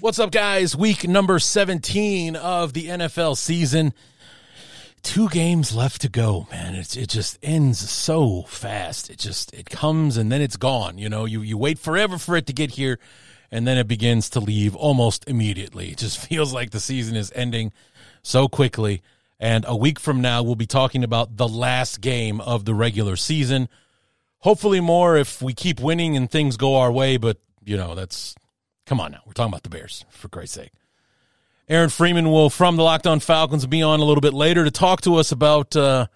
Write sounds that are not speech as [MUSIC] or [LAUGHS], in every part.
What's up, guys? Week number 17 of the NFL season. Two games left to go, man. It, it just ends so fast. It just, it comes and then it's gone. You know, you, you wait forever for it to get here and then it begins to leave almost immediately. It just [LAUGHS] feels like the season is ending so quickly. And a week from now, we'll be talking about the last game of the regular season. Hopefully, more if we keep winning and things go our way. But, you know, that's come on now. We're talking about the Bears, for Christ's sake. Aaron Freeman will, from the Locked On Falcons, be on a little bit later to talk to us about uh,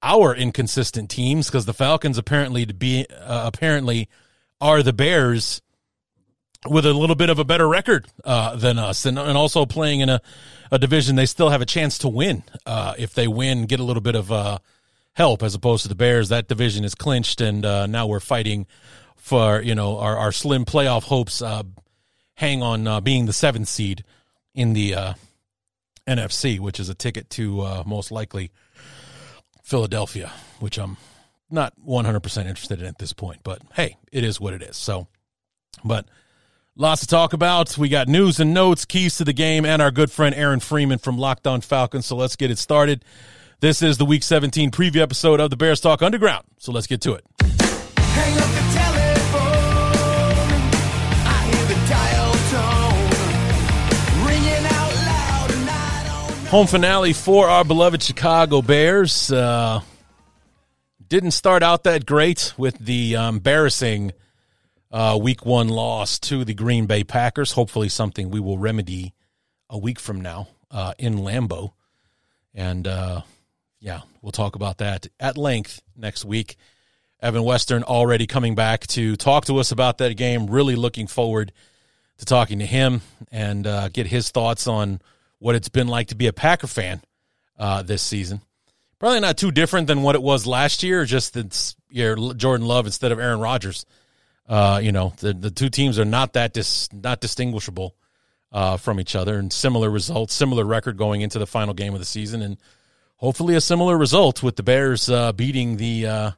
our inconsistent teams because the Falcons apparently to be uh, apparently are the Bears with a little bit of a better record uh, than us, and, and also playing in a, a division they still have a chance to win. Uh, if they win, get a little bit of uh, help as opposed to the Bears. That division is clinched, and uh, now we're fighting for you know our, our slim playoff hopes. Uh, hang on uh, being the seventh seed in the NFC, which is a ticket to most likely Philadelphia, which I'm not 100% interested in at this point. But hey, it is what it is. So, but Lots to talk about. We got news and notes, keys to the game, and our good friend Aaron Freeman from Locked On Falcons. So let's get it started. This is the Week 17 preview episode of the Bears Talk Underground. So let's get to it. Home finale for our beloved Chicago Bears. Uh, didn't start out that great with the uh, embarrassing uh, week one loss to the Green Bay Packers. Hopefully, something we will remedy a week from now uh, in Lambeau. And uh, yeah, we'll talk about that at length next week. Evan Western already coming back to talk to us about that game. Really looking forward to talking to him and uh, get his thoughts on what it's been like to be a Packer fan uh, this season. Probably not too different than what it was last year, just it's you Jordan Love instead of Aaron Rodgers. Uh, you know, the the two teams are not that dis, not distinguishable uh, from each other, and similar results, similar record going into the final game of the season, and hopefully a similar result with the Bears uh, beating the uh,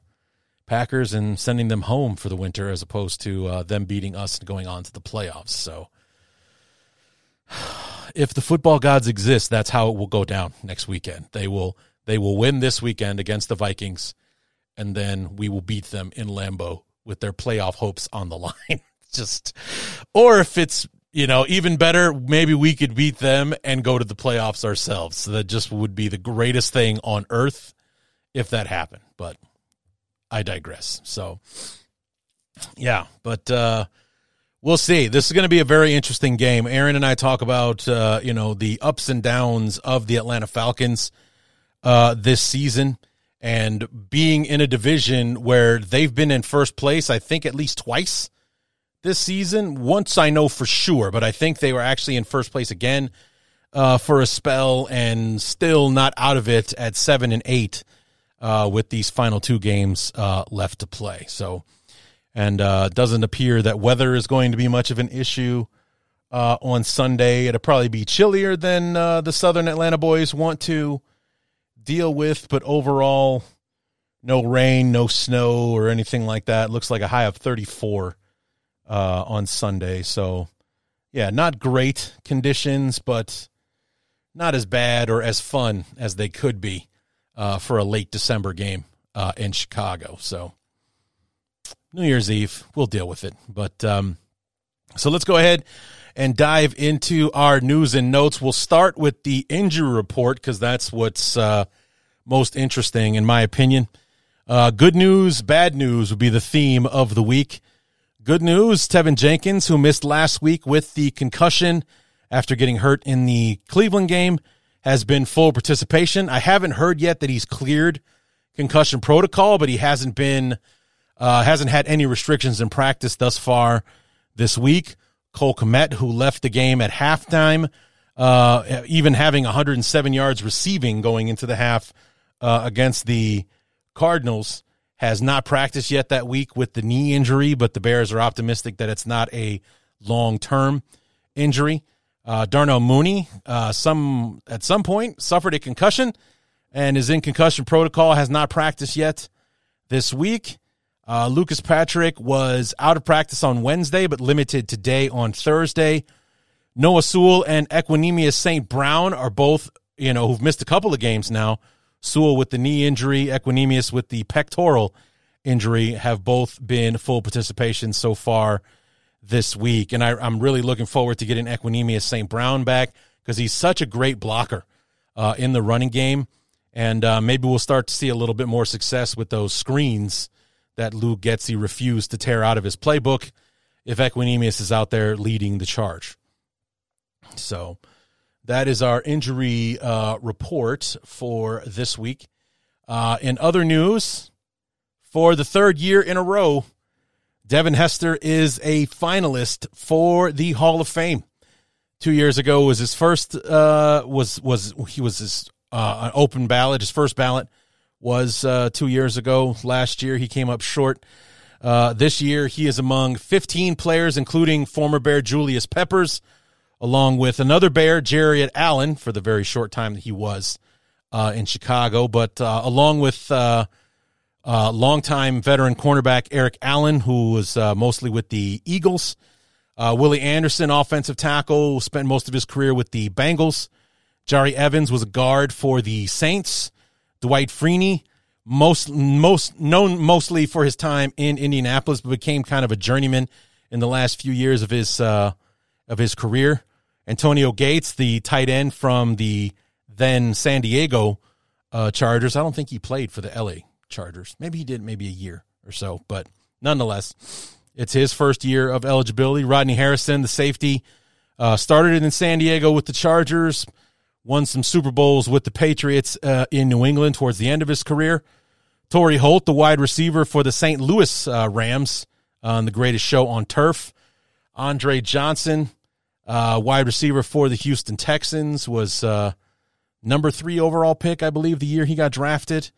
Packers and sending them home for the winter, as opposed to uh, them beating us and going on to the playoffs. So if the football gods exist, that's how it will go down next weekend. They will they will win this weekend against the Vikings, and then we will beat them in Lambeau with their playoff hopes on the [LAUGHS] line. Just or if it's you know even better, maybe we could beat them and go to the playoffs ourselves. So that just would be the greatest thing on earth if that happened. But I digress. So yeah, but uh we'll see. This is going to be a very interesting game. Aaron and I talk about uh, you know the ups and downs of the Atlanta Falcons uh, this season, and being in a division where they've been in first place, I think at least twice this season. Once I know for sure, but I think they were actually in first place again uh, for a spell, and still not out of it at seven and eight uh, with these final two games uh, left to play. So and uh, doesn't appear that weather is going to be much of an issue uh, on Sunday. It'll probably be chillier than uh, the Southern Atlanta boys want to deal with, but overall, no rain, no snow, or anything like that. It looks like a high of 34 uh, on Sunday. So, yeah, not great conditions, but not as bad or as fun as they could be uh, for a late December game uh, in Chicago. So, New Year's Eve. We'll deal with it. But um, so let's go ahead and dive into our news and notes. We'll start with the injury report because that's what's uh, most interesting, in my opinion. Uh, good news, bad news would be the theme of the week. Good news Tevin Jenkins, who missed last week with the concussion after getting hurt in the Cleveland game, has been full participation. I haven't heard yet that he's cleared concussion protocol, but he hasn't been uh, hasn't had any restrictions in practice thus far this week. Cole Kmet, who left the game at halftime, uh, even having 107 yards receiving going into the half uh, against the Cardinals, has not practiced yet that week with the knee injury, but the Bears are optimistic that it's not a long term injury. Uh, Darnell Mooney, uh, some at some point suffered a concussion and is in concussion protocol. Has not practiced yet this week. Uh, Lucas Patrick was out of practice on Wednesday, but limited today on Thursday. Noah Sewell and Equanimeous St. Brown are both, you know, who've missed a couple of games now. Sewell with the knee injury, Equanimeous with the pectoral injury have both been full participation so far this week. And I, am really looking forward to getting Equanimeous St. Brown back because he's such a great blocker uh, in the running game. And uh, maybe we'll start to see a little bit more success with those screens that Luke Getsy refused to tear out of his playbook if Equanimeous is out there leading the charge. So that is our injury uh, report for this week. Uh, in other news, for the third year in a row, Devin Hester is a finalist for the Hall of Fame. Two years ago was his first uh, was was he was his uh, an open ballot. His first ballot was uh, two years ago. Last year he came up short. Uh, this year he is among 15 players, including former Bear Julius Peppers, along with another Bear, Jared Allen, for the very short time that he was uh, in Chicago, but uh, along with uh, uh, longtime veteran cornerback Eric Allen, who was mostly with the Eagles. Willie Anderson, offensive tackle, spent most of his career with the Bengals. Jahri Evans was a guard for the Saints. Dwight Freeney, most most known mostly for his time in Indianapolis, but became kind of a journeyman in the last few years of his uh, of his career. Antonio Gates, the tight end from the then San Diego uh, Chargers. I don't think he played for the LA Chargers. Maybe he did, maybe a year or so, but nonetheless, it's his first year of eligibility. Rodney Harrison, the safety, uh, started in San Diego with the Chargers, won some Super Bowls with the Patriots uh, in New England towards the end of his career. Torry Holt, the wide receiver for the St. Louis uh, Rams on the greatest show on turf. Andre Johnson, uh, wide receiver for the Houston Texans, was uh, number three overall pick, I believe, the year he got drafted.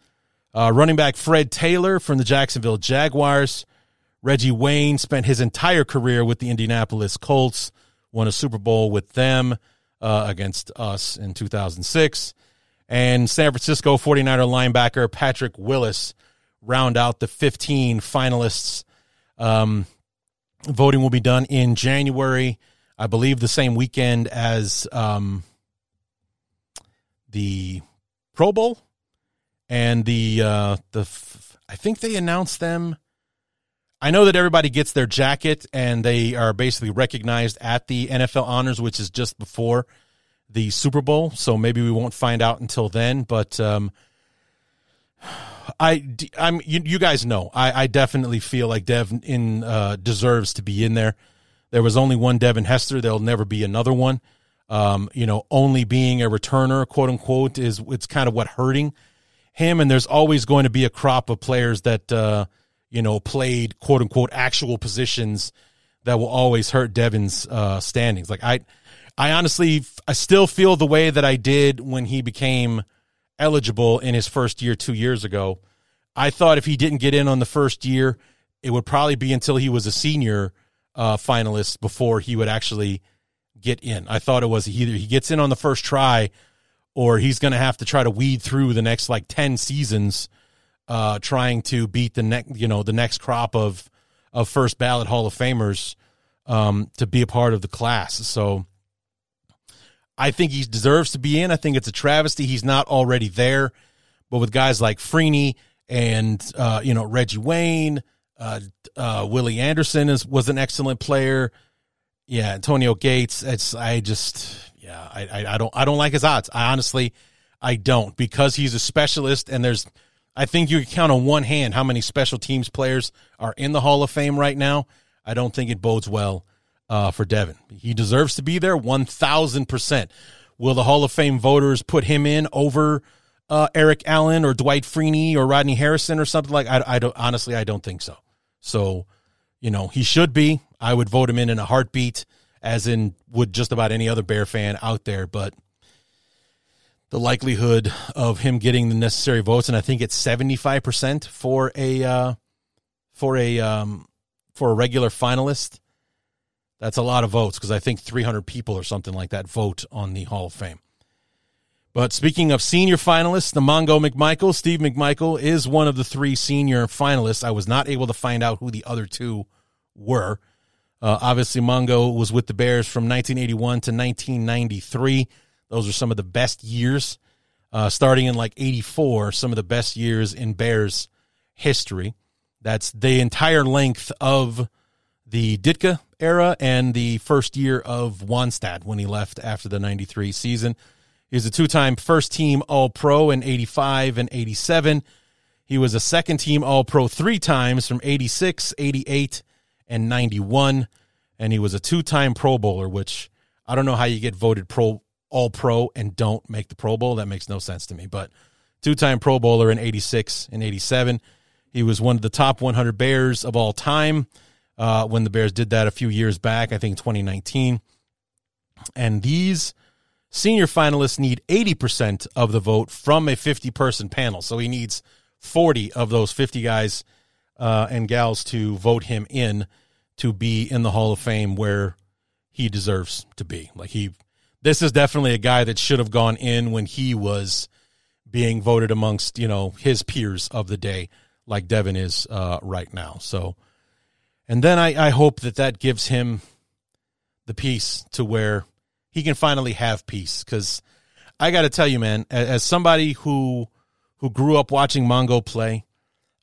Uh, running back Fred Taylor from the Jacksonville Jaguars. Reggie Wayne spent his entire career with the Indianapolis Colts, won a Super Bowl with them uh, against us in 2006. And San Francisco 49er linebacker Patrick Willis round out the 15 finalists. Um, voting will be done in January, I believe the same weekend as um, the Pro Bowl and the uh, the I think they announced them. I know that everybody gets their jacket and they are basically recognized at the NFL honors, which is just before the Super Bowl. So maybe we won't find out until then. But um, I, I'm you, you guys know I, I definitely feel like Dev in uh, deserves to be in there. There was only one Devin Hester. There'll never be another one. Um, you know, only being a returner, quote unquote, is it's kind of what hurting him, and there's always going to be a crop of players that uh, you know played quote unquote actual positions that will always hurt Devin's uh, standings. Like I, I honestly, I still feel the way that I did when he became eligible in his first year two years ago. I thought if he didn't get in on the first year, it would probably be until he was a senior uh, finalist before he would actually get in. I thought it was either he gets in on the first try or he's going to have to try to weed through the next like 10 seasons uh, trying to beat the next you know the next crop of of first ballot hall of famers um, to be a part of the class. So i think he deserves to be in. I think it's a travesty. He's not already there. But with guys like freeney and uh, you know reggie wayne uh, uh willie anderson is was an excellent player. Yeah antonio gates it's i just yeah, I, I, I don't I don't like his odds. I honestly I don't. Because he's a specialist and there's I think you can count on one hand how many special teams players are in the Hall of Fame right now. I don't think it bodes well uh, for Devin. He deserves to be there one thousand percent. Will the Hall of Fame voters put him in over uh, Eric Allen or Dwight Freeney or Rodney Harrison or something like? I, I don't honestly I don't think so. So, you know, he should be. I would vote him in in a heartbeat as in would just about any other Bear fan out there. But the likelihood of him getting the necessary votes, and I think it's seventy five percent for a uh, for a um, for a regular finalist. That's a lot of votes because I think 300 people or something like that vote on the Hall of Fame. But speaking of senior finalists, the Mongo McMichael, Steve McMichael, is one of the three senior finalists. I was not able to find out who the other two were. Uh, obviously, Mongo was with the Bears from 1981 to 1993. Those are some of the best years. Uh, starting in like 84, some of the best years in Bears history. That's the entire length of the Ditka era and the first year of Wannstedt when he left after the 93 season. He was a two time first team All Pro in 85 and 87. He was a second team All Pro three times from 86, 88, and 91. And he was a two time Pro Bowler, which I don't know how you get voted Pro All Pro and don't make the Pro Bowl. That makes no sense to me. But two time Pro Bowler in 86 and 87. He was one of the top 100 Bears of all time uh, when the Bears did that a few years back, I think 2019. And these senior finalists need 80% of the vote from a 50 person panel. So he needs 40 of those 50 guys uh, and gals to vote him in to be in the Hall of Fame where he deserves to be. Like he, this is definitely a guy that should have gone in when he was being voted amongst, you know, his peers of the day, like Devin is uh, right now. So, and then I, I hope that that gives him the peace to where he can finally have peace. Because I got to tell you, man, as, as, somebody who who grew up watching Mongo play,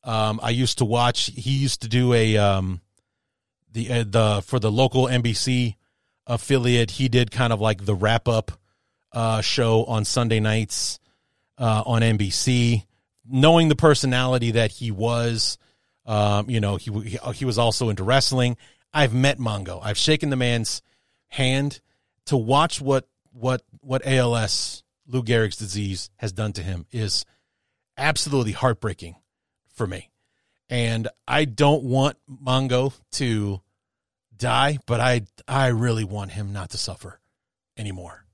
um, I used to watch. He used to do a um, the uh, the for the local NBC affiliate. He did kind of like the wrap up uh, show on Sunday nights uh, on NBC. Knowing the personality that he was, um, you know, he he was also into wrestling. I've met Mongo. I've shaken the man's hand to watch what what what ALS Lou Gehrig's disease has done to him is absolutely heartbreaking for me. And I don't want Mongo to die, but I I really want him not to suffer anymore.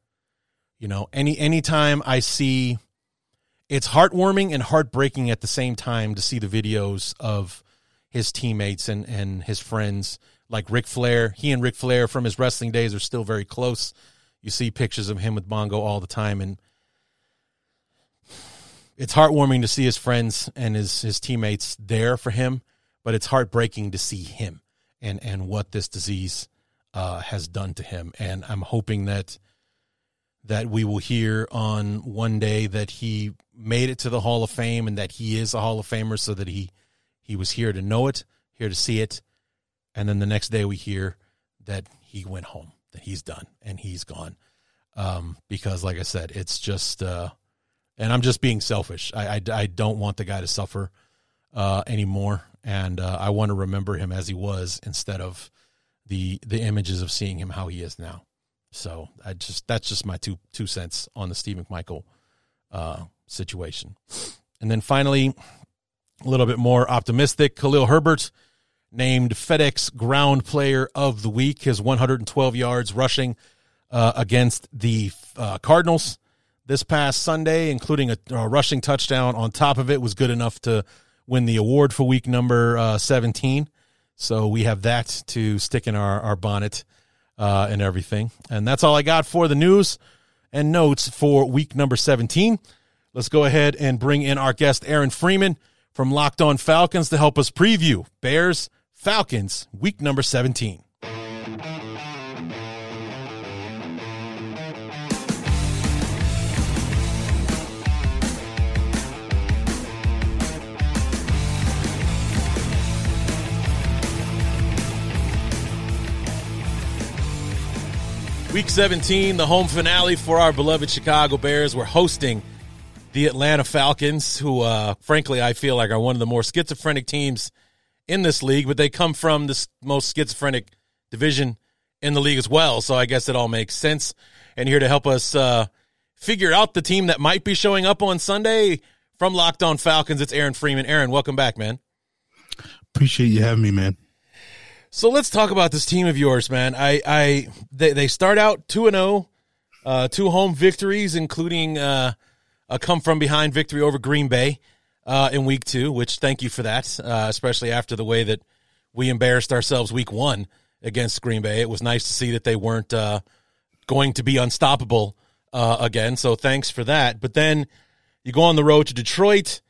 You know, any anytime I see it's heartwarming and heartbreaking at the same time to see the videos of his teammates and, and his friends like Ric Flair. He and Ric Flair from his wrestling days are still very close. You see pictures of him with Mongo all the time and it's heartwarming to see his friends and his his teammates there for him, but it's heartbreaking to see him and and what this disease uh, has done to him. And I'm hoping that that we will hear on one day that he made it to the Hall of Fame and that he is a Hall of Famer so that he he was here to know it, here to see it, and then the next day we hear that he went home, that he's done and he's gone. Um, because like I said, it's just uh, and I'm just being selfish. I, I, I don't want the guy to suffer uh, anymore, and uh, I want to remember him as he was instead of the the images of seeing him how he is now. So I just that's just my two two cents on the Steve McMichael uh, situation. And then finally, a little bit more optimistic. Khalil Herbert named FedEx Ground Player of the Week. His 112 yards rushing uh, against the uh, Cardinals this past Sunday, including a, a, rushing touchdown on top of it, was good enough to win the award for week number uh, 17. So we have that to stick in our, our bonnet uh, and everything. And that's all I got for the news and notes for week number 17. Let's go ahead and bring in our guest, Aaron Freeman from Locked On Falcons, to help us preview Bears Falcons week number 17. Week 17, the home finale for our beloved Chicago Bears. We're hosting the Atlanta Falcons, who, uh, frankly, I feel like are one of the more schizophrenic teams in this league, but they come from the most schizophrenic division in the league as well. So I guess it all makes sense. And here to help us uh, figure out the team that might be showing up on Sunday from Locked On Falcons, it's Aaron Freeman. Aaron, welcome back, man. Appreciate you having me, man. So let's talk about this team of yours, man. I, I, they, they start out two and zero, uh, two home victories, including uh, a come from behind victory over Green Bay uh, in week two. Which thank you for that, uh, especially after the way that we embarrassed ourselves week one against Green Bay. It was nice to see that they weren't uh, going to be unstoppable uh, again. So thanks for that. But then you go on the road to Detroit.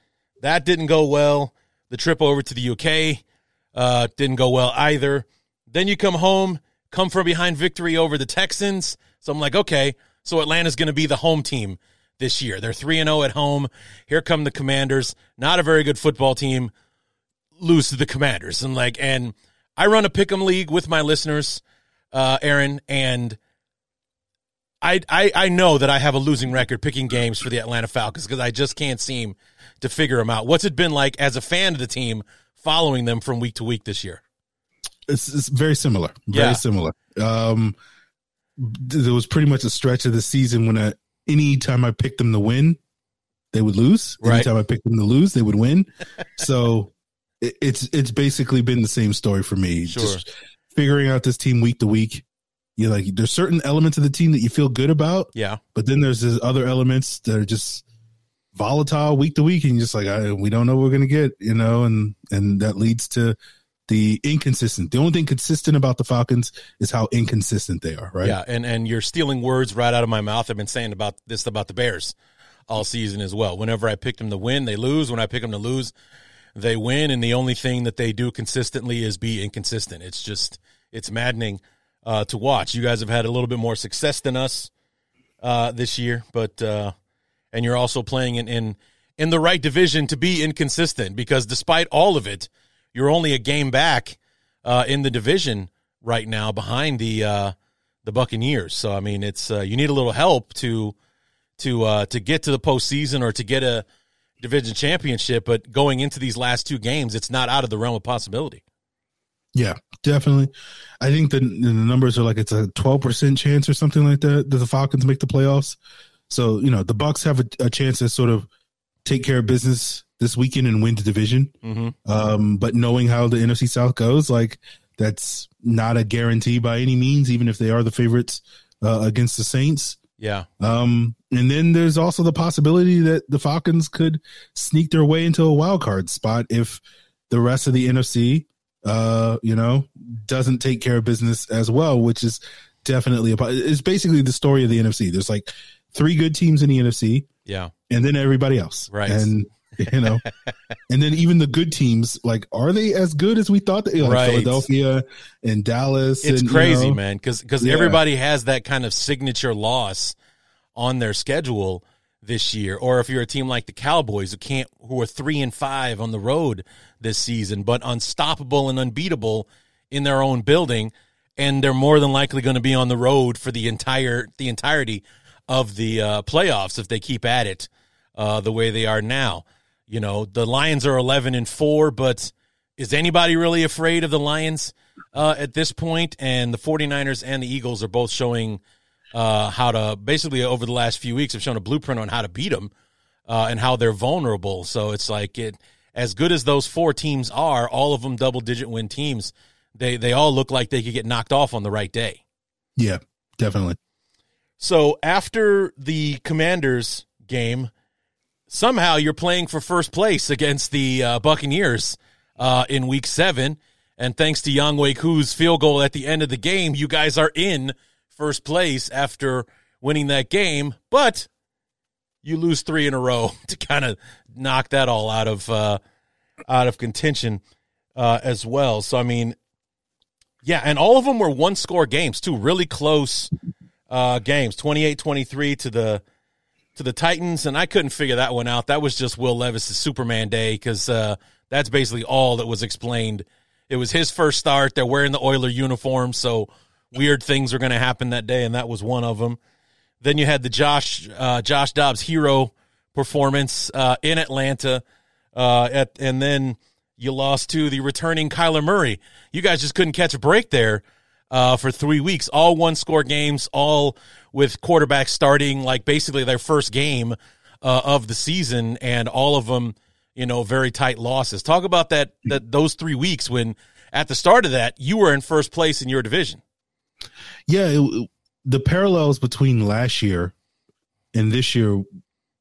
That didn't go well. The trip over to the UK uh, didn't go well either. Then you come home, come from behind victory over the Texans. So I'm like, okay, so Atlanta's going to be the home team this year. They're 3 and 0 at home. Here come the Commanders. Not a very good football team. Lose to the Commanders. And like and I run a pick'em league with my listeners, uh, Aaron, and I, I I know that I have a losing record picking games for the Atlanta Falcons because I just can't seem to figure them out. What's it been like as a fan of the team following them from week to week this year? It's, it's very similar. Very Yeah. similar. Um, there was pretty much a stretch of the season when I, any time I picked them to win, they would lose. Right. Anytime I picked them to lose, they would win. [LAUGHS] so it, it's it's basically been the same story for me. Sure. Just figuring out this team week to week. You like there's certain elements of the team that you feel good about, Yeah, but then there's this other elements that are just volatile week to week, and you're just like, I, we don't know what we're gonna get, you know, and and that leads to the inconsistent. The only thing consistent about the Falcons is how inconsistent they are, right? yeah, and and you're stealing words right out of my mouth. I've been saying about this about the Bears all season as well. Whenever I pick them to win, they lose. When I pick them to lose, they win. And the only thing that they do consistently is be inconsistent. It's just it's maddening uh, to watch. You guys have had a little bit more success than us uh, this year, but uh, and you're also playing in, in in the right division to be inconsistent because despite all of it, you're only a game back uh, in the division right now behind the uh, the Buccaneers. So I mean, it's uh, you need a little help to to uh, to get to the postseason or to get a division championship. But going into these last two games, it's not out of the realm of possibility. Yeah, definitely. I think the, the numbers are like it's a 12% chance or something like that that the Falcons make the playoffs. So, you know, the Bucks have a, a chance to sort of take care of business this weekend and win the division. Mm-hmm. Um, but knowing how the NFC South goes, like that's not a guarantee by any means, even if they are the favorites uh, against the Saints. Yeah, Um, and then there's also the possibility that the Falcons could sneak their way into a wild card spot if the rest of the NFC, uh, you know, doesn't take care of business as well, which is definitely a. It's basically the story of the NFC. There's like three good teams in the NFC, yeah, and then everybody else, Right. And you know, [LAUGHS] and then even the good teams, like, are they as good as we thought? They, like Right. Philadelphia and Dallas. it's and, you crazy, know, man. Because because Yeah. everybody has that kind of signature loss on their schedule this year. Or if you're a team like the Cowboys who can't, who are three and five on the road this season, but unstoppable and unbeatable in their own building, and they're more than likely going to be on the road for the entire the entirety of the uh, playoffs if they keep at it uh, the way they are now. You know, the Lions are 11 and 4, but is anybody really afraid of the Lions uh, at this point? And the 49ers and the Eagles are both showing uh, how to basically over the last few weeks have shown a blueprint on how to beat them uh, and how they're vulnerable. So it's like it as good as those four teams are, all of them double digit win teams. They they all look like they could get knocked off on the right day. Yeah, definitely. So after the Commanders game, somehow you're playing for first place against the uh, Buccaneers uh, in Week Seven, and thanks to Younghoe Koo's field goal at the end of the game, you guys are in first place after winning that game. But you lose three in a row [LAUGHS] to kind of knock that all out of uh, out of contention uh, as well. So I mean, yeah, and all of them were one score games too, really close uh, games 28-23 to the to the Titans, and I couldn't figure that one out. That was just Will Levis's Superman day because uh, that's basically all that was explained. It was his first start. They're wearing the Oiler uniform, so weird things are going to happen that day, and that was one of them. Then you had the Josh uh, Josh Dobbs hero performance uh, in Atlanta, uh, at and then you lost to the returning Kyler Murray. You guys just couldn't catch a break there uh, for three weeks. All one score games, all with quarterbacks starting like basically their first game uh, of the season, and all of them, you know, very tight losses. Talk about that that those three weeks when at the start of that, you were in first place in your division. Yeah, it, the parallels between last year and this year,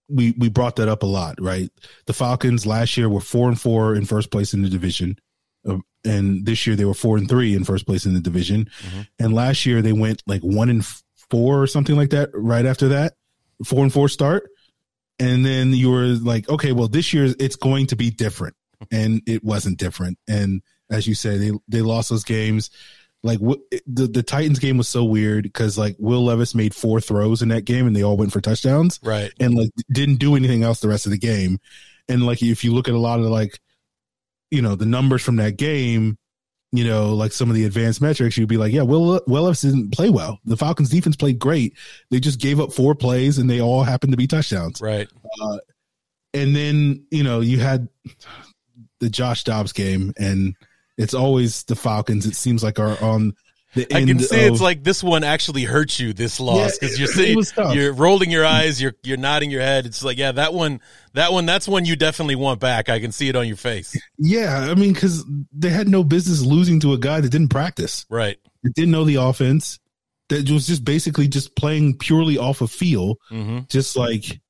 we we brought that up a lot, right? The Falcons last year were four and four in first place in the division, and this year they were four and three in first place in the division. Mm-hmm. And last year they went like one and four or something like that. Right after that, four and four start, and then you were like, okay, well this year it's going to be different, [LAUGHS] and it wasn't different. And as you said, they they lost those games like the the Titans game was so weird because like Will Levis made four throws in that game and they all went for touchdowns, right? And like didn't do anything else the rest of the game. And like if you look at a lot of like, you know, the numbers from that game, you know, like some of the advanced metrics, you'd be like, yeah, Will Levis didn't play well. The Falcons defense played great. They just gave up four plays and they all happened to be touchdowns, right? Uh, and then you know you had the Josh Dobbs game and it's always the Falcons. It seems like are on I can see of, it's like this one actually hurts you. This loss because yeah, you're seeing, you're rolling your eyes, you're you're nodding your head. It's like yeah, that one, that one, that's one you definitely want back. I can see it on your face. Yeah, I mean because they had no business losing to a guy that didn't practice. Right. That didn't know the offense. That was just basically just playing purely off of feel. Mm-hmm. Just like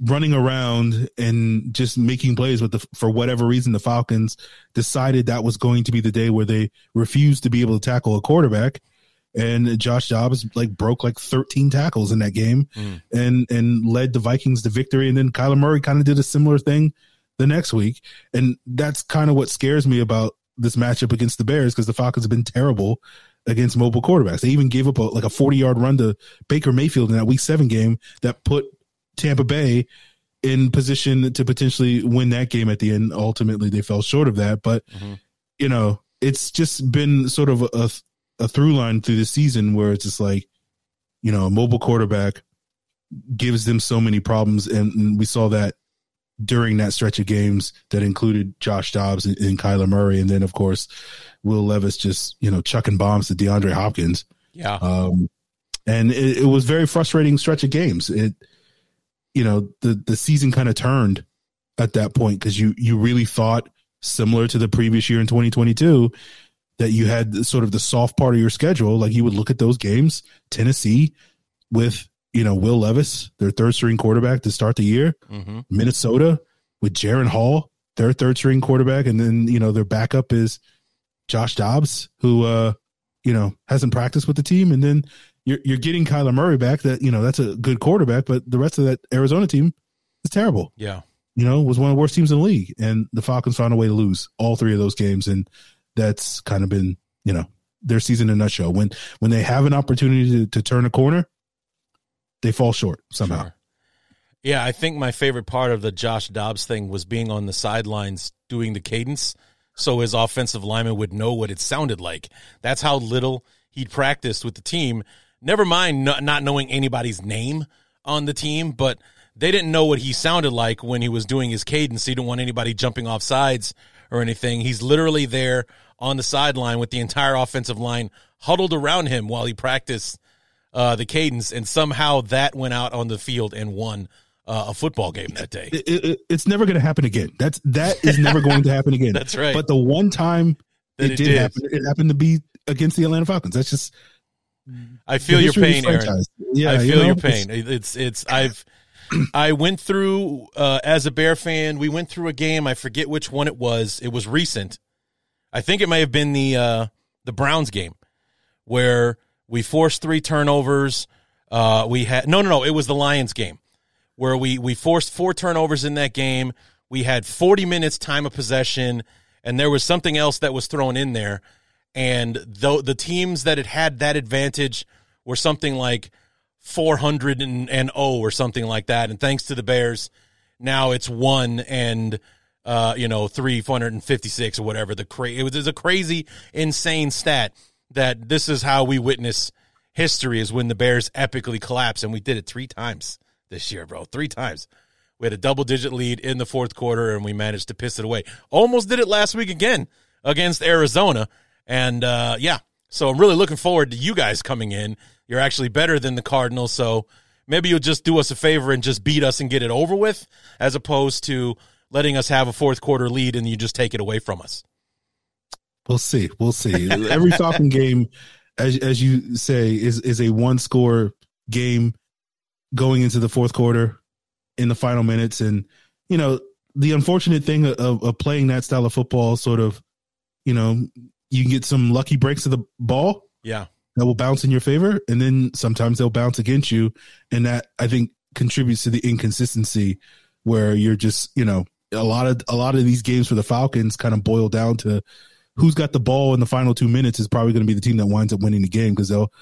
running around and just making plays but the, for whatever reason the falcons decided that was going to be the day where they refused to be able to tackle a quarterback and josh Dobbs like broke like 13 tackles in that game mm. and and led the vikings to victory and then kyler murray kind of did a similar thing the next week and that's kind of what scares me about this matchup against the bears because the falcons have been terrible against mobile quarterbacks. They even gave up a, like a 40 yard run to Baker Mayfield in that week seven game that put Tampa Bay in position to potentially win that game at the end. Ultimately, they fell short of that, but mm-hmm. you know, it's just been sort of a, a through line through the season where it's just like, you know, a mobile quarterback gives them so many problems, and, we saw that during that stretch of games that included Josh Dobbs and, and Kyler Murray, and then of course Will Levis just you know chucking bombs to DeAndre Hopkins. Yeah. Um, and it, it was very frustrating stretch of games. It you know the the season kind of turned at that point because you you really thought similar to the previous year in 2022 that you had sort of the soft part of your schedule. Like you would look at those games Tennessee with you know Will Levis their third string quarterback to start the year. Mm-hmm. Minnesota with Jaren Hall their third string quarterback. And then you know their backup is Josh Dobbs who uh you know hasn't practiced with the team. And then you're you're getting Kyler Murray back. That you know that's a good quarterback, but the rest of that Arizona team is terrible. Yeah, you know was one of the worst teams in the league, and the Falcons found a way to lose all three of those games, and that's kind of been you know their season in a nutshell. When when they have an opportunity to, to turn a corner, they fall short somehow. Sure. Yeah, I think my favorite part of the Josh Dobbs thing was being on the sidelines doing the cadence so his offensive lineman would know what it sounded like. That's how little he'd practiced with the team Never mind not knowing anybody's name on the team, but they didn't know what he sounded like when he was doing his cadence. He didn't want anybody jumping off sides or anything. He's literally there on the sideline with the entire offensive line huddled around him while he practiced uh, the cadence, and somehow that went out on the field and won uh, a football game that day. It, it, it's never going to happen again. That's that is never going to happen again. [LAUGHS] That's right. But the one time it, it, did, did happen, it happened to be against the Atlanta Falcons. That's just I feel your pain, Aaron. Yeah, I feel you know, your pain. It's it's I've [CLEARS THROAT] I went through uh, as a Bear fan. We went through a game. I forget which one it was. It was recent. I think it may have been the uh, the Browns game where we forced three turnovers. Uh, we had no, no, no. It was the Lions game where we we forced four turnovers in that game. We had 40 minutes time of possession, and there was something else that was thrown in there and though the teams that had had that advantage were something like 400 and, and 0 or something like that. And thanks to the bears now it's 1 and uh, you know 356 or whatever the cra- it was, it was a crazy insane stat that this is how we witness history is when the bears epically collapse. And we did it three times this year bro. Three times. We had a double digit lead in the fourth quarter and we managed to piss it away. Almost did it last week again against arizona and uh, yeah, so I'm really looking forward to you guys coming in. You're actually better than the Cardinals, so maybe you'll just do us a favor and just beat us and get it over with, as opposed to letting us have a fourth quarter lead and you just take it away from us. We'll see. We'll see. [LAUGHS] Every Falcon game, as as you say, is is a one score game going into the fourth quarter in the final minutes. And, you know, the unfortunate thing of, of playing that style of football, sort of, you know, you can get some lucky breaks of the ball. Yeah. That will bounce in your favor. And then sometimes they'll bounce against you. And that I think contributes to the inconsistency where you're just, you know, a lot of a lot of these games for the Falcons kind of boil down to who's got the ball in the final two minutes is probably going to be the team that winds up winning the game because they'll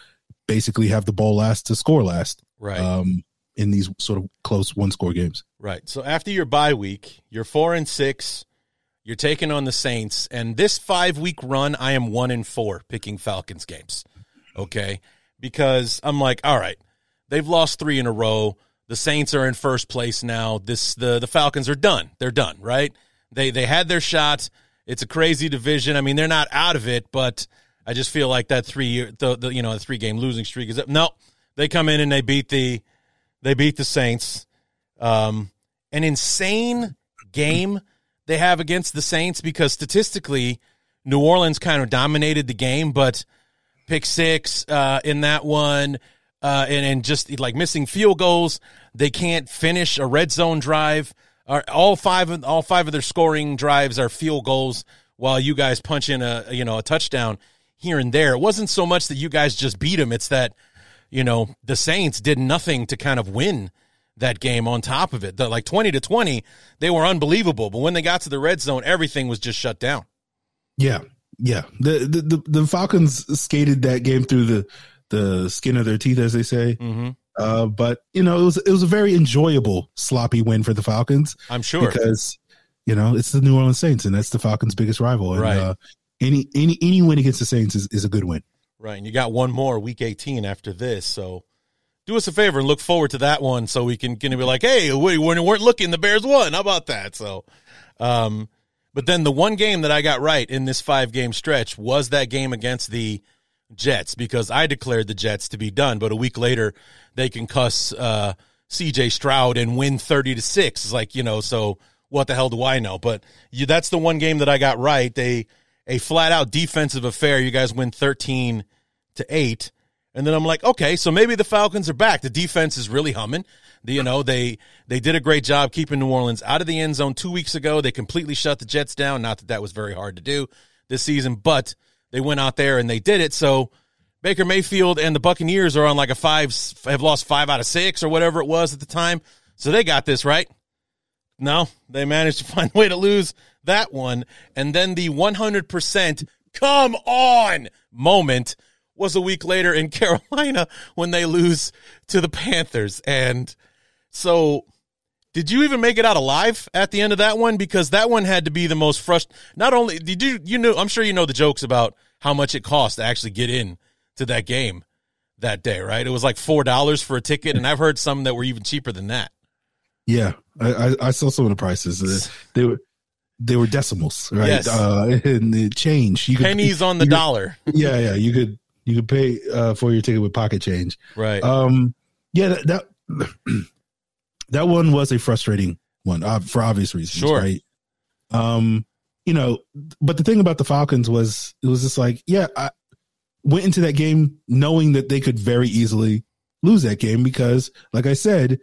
basically have the ball last to score last. Right. Um, in these sort of close one score games. Right. So after your bye week, you're four and six. You're taking on the Saints, and this five week run, I am one in four picking Falcons games. Okay, because I'm like, all right, they've lost three in a row. The Saints are in first place now. This the the Falcons are done. They're done. Right. They they had their shot. It's a crazy division. I mean, they're not out of it, but I just feel like that three year the, the you know the three game losing streak is up. No, they come in and they beat the they beat the Saints. Um, an insane game they have against the Saints because statistically, New Orleans kind of dominated the game, but pick six uh, in that one, uh, and, and just like missing field goals, they can't finish a red zone drive. All five of all five of their scoring drives are field goals, while you guys punch in a you know a touchdown here and there. It wasn't so much that you guys just beat them; it's that you know, the Saints did nothing to kind of win that game on top of it. The, like 20 to 20, they were unbelievable. But when they got to the red zone, everything was just shut down. Yeah. Yeah. The, the, the, the Falcons skated that game through the, the skin of their teeth, as they say. Mm-hmm. Uh, but you know, it was, it was a very enjoyable sloppy win for the Falcons. I'm sure because, you know, it's the New Orleans Saints and that's the Falcons biggest rival. And, right. uh, any, any, any win against the Saints is, is a good win. Right. And you got one more week 18 after this. So do us a favor and look forward to that one so we can, can be like, hey, we weren't looking, the Bears won. How about that? So, um, but then the one game that I got right in this five game stretch was that game against the Jets because I declared the Jets to be done. But a week later, they can cuss uh, CJ Stroud and win 30 to 6. It's like, you know, so what the hell do I know? But you, that's the one game that I got right. They, a flat out defensive affair. You guys win 13 to 8. And then I'm like, okay, so maybe the Falcons are back. The defense is really humming. You know, they they did a great job keeping New Orleans out of the end zone 2 weeks ago. They completely shut the Jets down. Not that that was very hard to do this season, but they went out there and they did it. So Baker Mayfield and the Buccaneers are on like a 5 have lost 5 out of 6 or whatever it was at the time. So they got this, right? No, they managed to [LAUGHS] find a way to lose that one. And then the 100% come on moment was a week later in [LAUGHS] Carolina when they lose to the Panthers. And so did you even make it out alive at the end of that one? Because that one had to be the most frustrating. Not only did you, you know, I'm sure you know the jokes about how much it cost to actually get in to that game that day, right? It was like $4 for a ticket. And I've heard some that were even cheaper than that. Yeah. I, I, I saw some of the prices. They were, they were decimals, right? Yes. Uh, [LAUGHS] and the change. You could, Pennies on the you dollar. [LAUGHS] Yeah, yeah. You could you could pay uh, for your ticket with pocket change. Right. Um. Yeah. That that, [CLEARS THROAT] that one was a frustrating one uh, for obvious reasons. Sure. Right. Um. You know, but the thing about the Falcons was it was just like, yeah, I went into that game knowing that they could very easily lose that game because, like I said,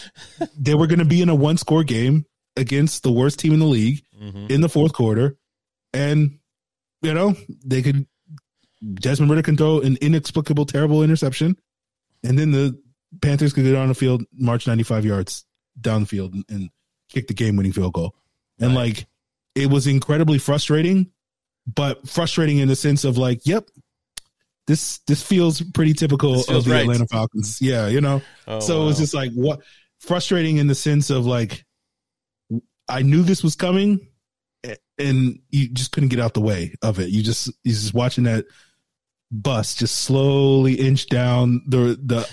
[LAUGHS] they were going to be in a one score game against the worst team in the league mm-hmm. in the fourth quarter. And, you know, they could, Desmond Ridder can throw an inexplicable, terrible interception. And then the Panthers could get on the field, march 95 yards down the field and, and kick the game winning field goal. And right. like, it was incredibly frustrating, but frustrating in the sense of like, yep, this this feels pretty typical feels of the right. Atlanta Falcons. Yeah, you know. Oh, so wow. it was just like what frustrating in the sense of like I knew this was coming, and you just couldn't get out the way of it. You just you just watching that bus just slowly inch down the the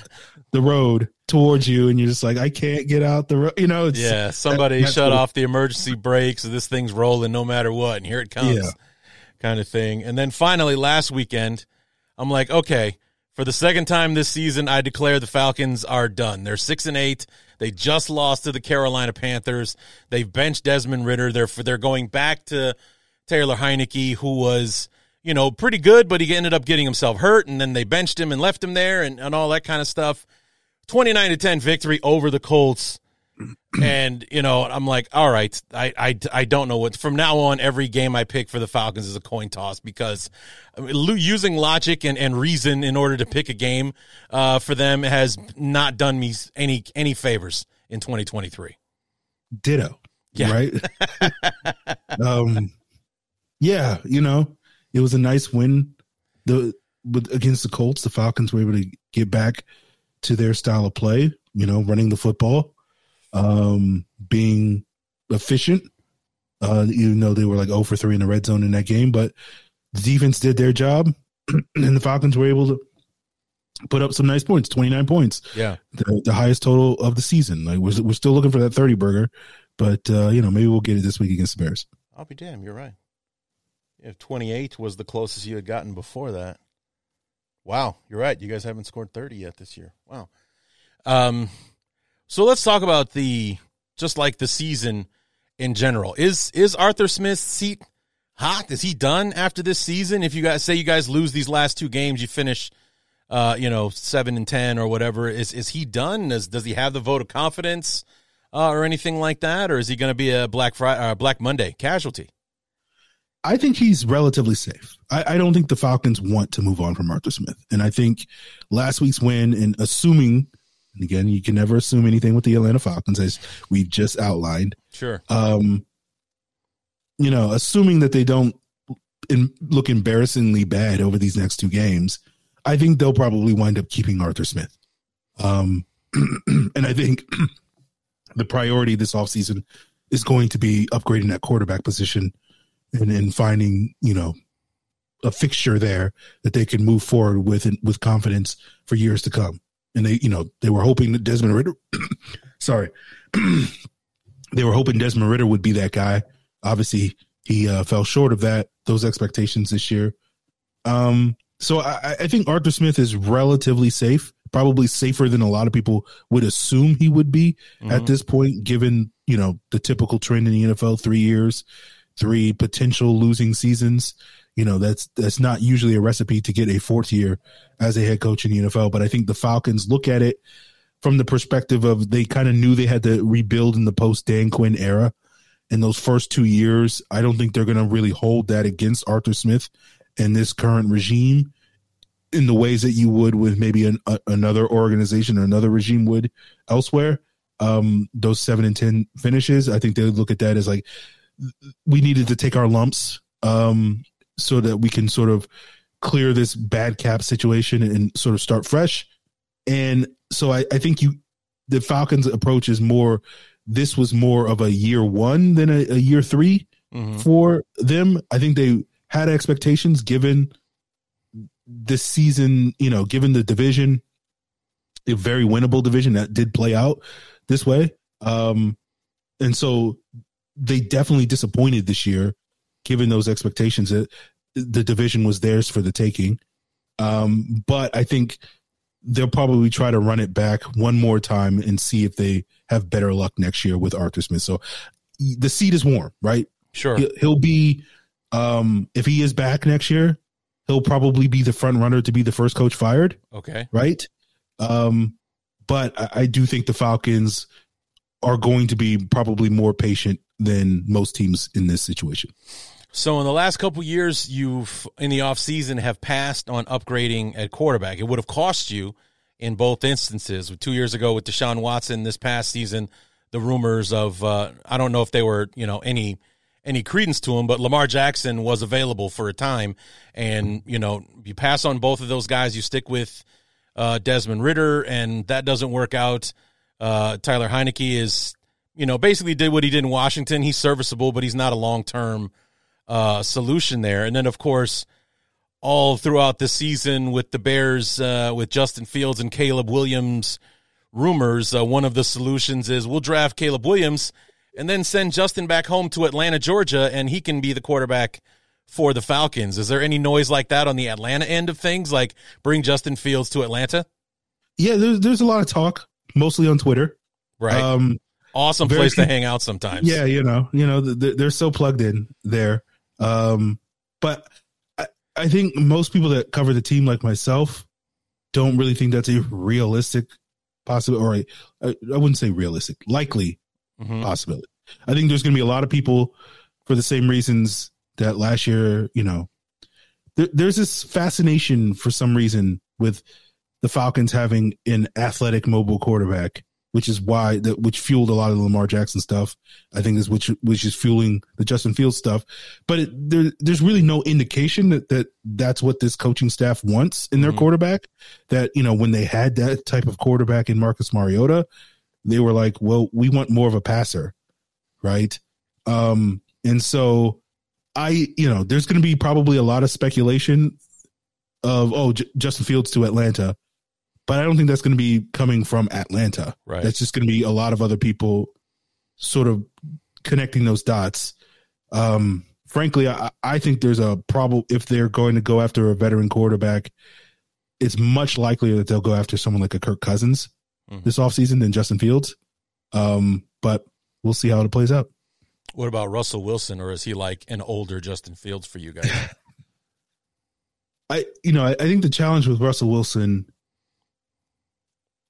the road towards you, and you're just like, I can't get out the road. You know, yeah. Somebody that, shut cool. off the emergency brakes, and this thing's rolling no matter what, and here it comes, yeah. kind of thing. And then finally, last weekend, I'm like, okay. For the second time this season, I declare the Falcons are done. They're six and eight. They just lost to the Carolina Panthers. They've benched Desmond ridder They're they're going back to Taylor Heinicke, who was, you know, pretty good, but he ended up getting himself hurt, and then they benched him and left him there and, and all that kind of stuff. 29 to 10 victory over the Colts. [CLEARS THROAT] and, you know, I'm like, all right, I, I, I don't know what. From now on, every game I pick for the Falcons is a coin toss because I mean, lo- using logic and, and reason in order to pick a game uh, for them has not done me any any favors in 2023. Ditto. Yeah. Right. [LAUGHS] [LAUGHS] um, yeah, you know, it was a nice win. The with against the Colts, the Falcons were able to get back to their style of play. You know, running the football, um, being efficient. Uh, even though they were like 0 for 3 in the red zone in that game, but the defense did their job, [CLEARS THROAT] and the Falcons were able to put up some nice points 29 points Yeah. the, the highest total of the season like we're, we're still looking for that 30 burger but uh you know maybe we'll get it this week against the bears I'll be damned. You're right. If 28 was the closest you had gotten before that. Wow, you're right. You guys haven't scored 30 yet this year. Wow. Um, so let's talk about the just like the season in general. Is is Arthur Smith's seat hot? Is he done after this season? If you guys say you guys lose these last two games, you finish, uh, you know, seven and ten or whatever. Is is he done? Does does he have the vote of confidence? Uh, or anything like that, or is he going to be a Black Friday, uh, Black Monday casualty? I think he's relatively safe. I, I don't think the falcons want to move on from arthur smith. And i think last week's win and assuming and again you can never assume anything with the atlanta falcons as we just outlined. Sure. um you know assuming that they don't in, look embarrassingly bad over these next two games i think they'll probably wind up keeping arthur smith. Um [CLEARS THROAT] and i think [CLEARS THROAT] the priority this offseason is going to be upgrading that quarterback position and, and finding you know a fixture there that they can move forward with and with confidence for years to come and they you know they were hoping that desmond ridder [COUGHS] sorry [COUGHS] they were hoping Desmond Ridder would be that guy. Obviously, he uh, fell short of that those expectations this year. Um, so I, I think Arthur Smith is relatively safe, probably safer than a lot of people would assume he would be at this point, given you know the typical trend in the NFL: three years, three potential losing seasons. You know that's that's not usually a recipe to get a fourth year as a head coach in the NFL. But I think the Falcons look at it from the perspective of they kind of knew they had to rebuild in the post Dan Quinn era. In those first two years, I don't think they're going to really hold that against Arthur Smith and this current regime in the ways that you would with maybe an, a, another organization or another regime would elsewhere. Um, those seven and ten finishes, I think they look at that as like we needed to take our lumps um, so that we can sort of clear this bad cap situation and sort of start fresh. And so I, I think you the Falcons approach is more this was more of a year one than a, a year 3 Mhm. for them. I think they had expectations given this season, you know, given the division, a very winnable division that did play out this way. Um, and so they definitely disappointed this year, given those expectations that the division was theirs for the taking. Um, but I think they'll probably try to run it back one more time and see if they have better luck next year with Arthur Smith. So the seat is warm, right? Sure. He'll, he'll be, um, if he is back next year, he'll probably be the front runner to be the first coach fired, Okay. right? Um, but I, I do think the Falcons are going to be probably more patient than most teams in this situation. So in the last couple years, you've in the offseason have passed on upgrading at quarterback. It would have cost you in both instances. Two years ago with Deshaun Watson, this past season, the rumors of uh, I don't know if they were you know any any credence to him, but Lamar Jackson was available for a time, and you know you pass on both of those guys, you stick with uh, Desmond Ridder, and that doesn't work out. Uh, Tyler Heinicke is you know basically did what he did in Washington. He's serviceable, but he's not a long term uh, solution there. And then, of course, all throughout the season with the Bears, uh, with Justin Fields and Caleb Williams rumors, uh, one of the solutions is we'll draft Caleb Williams and then send Justin back home to Atlanta, Georgia, and he can be the quarterback for the Falcons. Is there any noise like that on the Atlanta end of things, like bring Justin Fields to Atlanta? Yeah, there's there's a lot of talk, mostly on Twitter. Right. Um, awesome very place to hang out sometimes. yeah, you know, you know, th- th- they're so plugged in there. Um, but I, I think most people that cover the team, like myself, don't really think that's a realistic possibility. Or I, I wouldn't say realistic, likely Mhm. possibility. I think there's going to be a lot of people for the same reasons that last year, you know, there, there's this fascination for some reason with the Falcons having an athletic mobile quarterback, which is why that which fueled a lot of the Lamar Jackson stuff. I think is which which is fueling the Justin Fields stuff. But it, there, there's really no indication that, that that's what this coaching staff wants in their Mhm. quarterback. That you know when they had that type of quarterback in Marcus Mariota, they were like, well, we want more of a passer, right? Um, and so I, you know, there's going to be probably a lot of speculation of oh J- Justin Fields to Atlanta, but I don't think that's going to be coming from Atlanta. Right. That's just going to be a lot of other people sort of connecting those dots. Um, frankly, I, I think there's a problem if they're going to go after a veteran quarterback. It's much likelier that they'll go after someone like a Kirk Cousins Mhm. this offseason than Justin Fields. Um, but we'll see how it plays out. What about Russell Wilson, or is he like an older Justin Fields for you guys? [LAUGHS] I you know I, I think the challenge with Russell Wilson,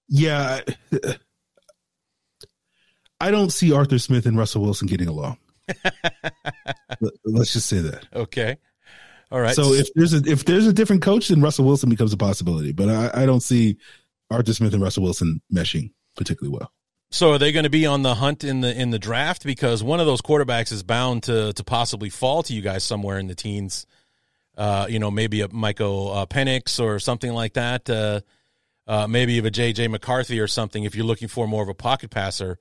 yeah, I, don't see Arthur Smith and Russell Wilson getting along. Let- Let's just say that. okay, all right. So if there's a if there's a different coach, then Russell Wilson becomes a possibility. But I, I don't see Arthur Smith and Russell Wilson meshing particularly well. So are they going to be on the hunt in the in the draft because one of those quarterbacks is bound to to possibly fall to you guys somewhere in the teens. Uh, you know, maybe a Michael uh, Penix or something like that. Uh, uh, maybe of a JJ McCarthy or something. If you're looking for more of a pocket passer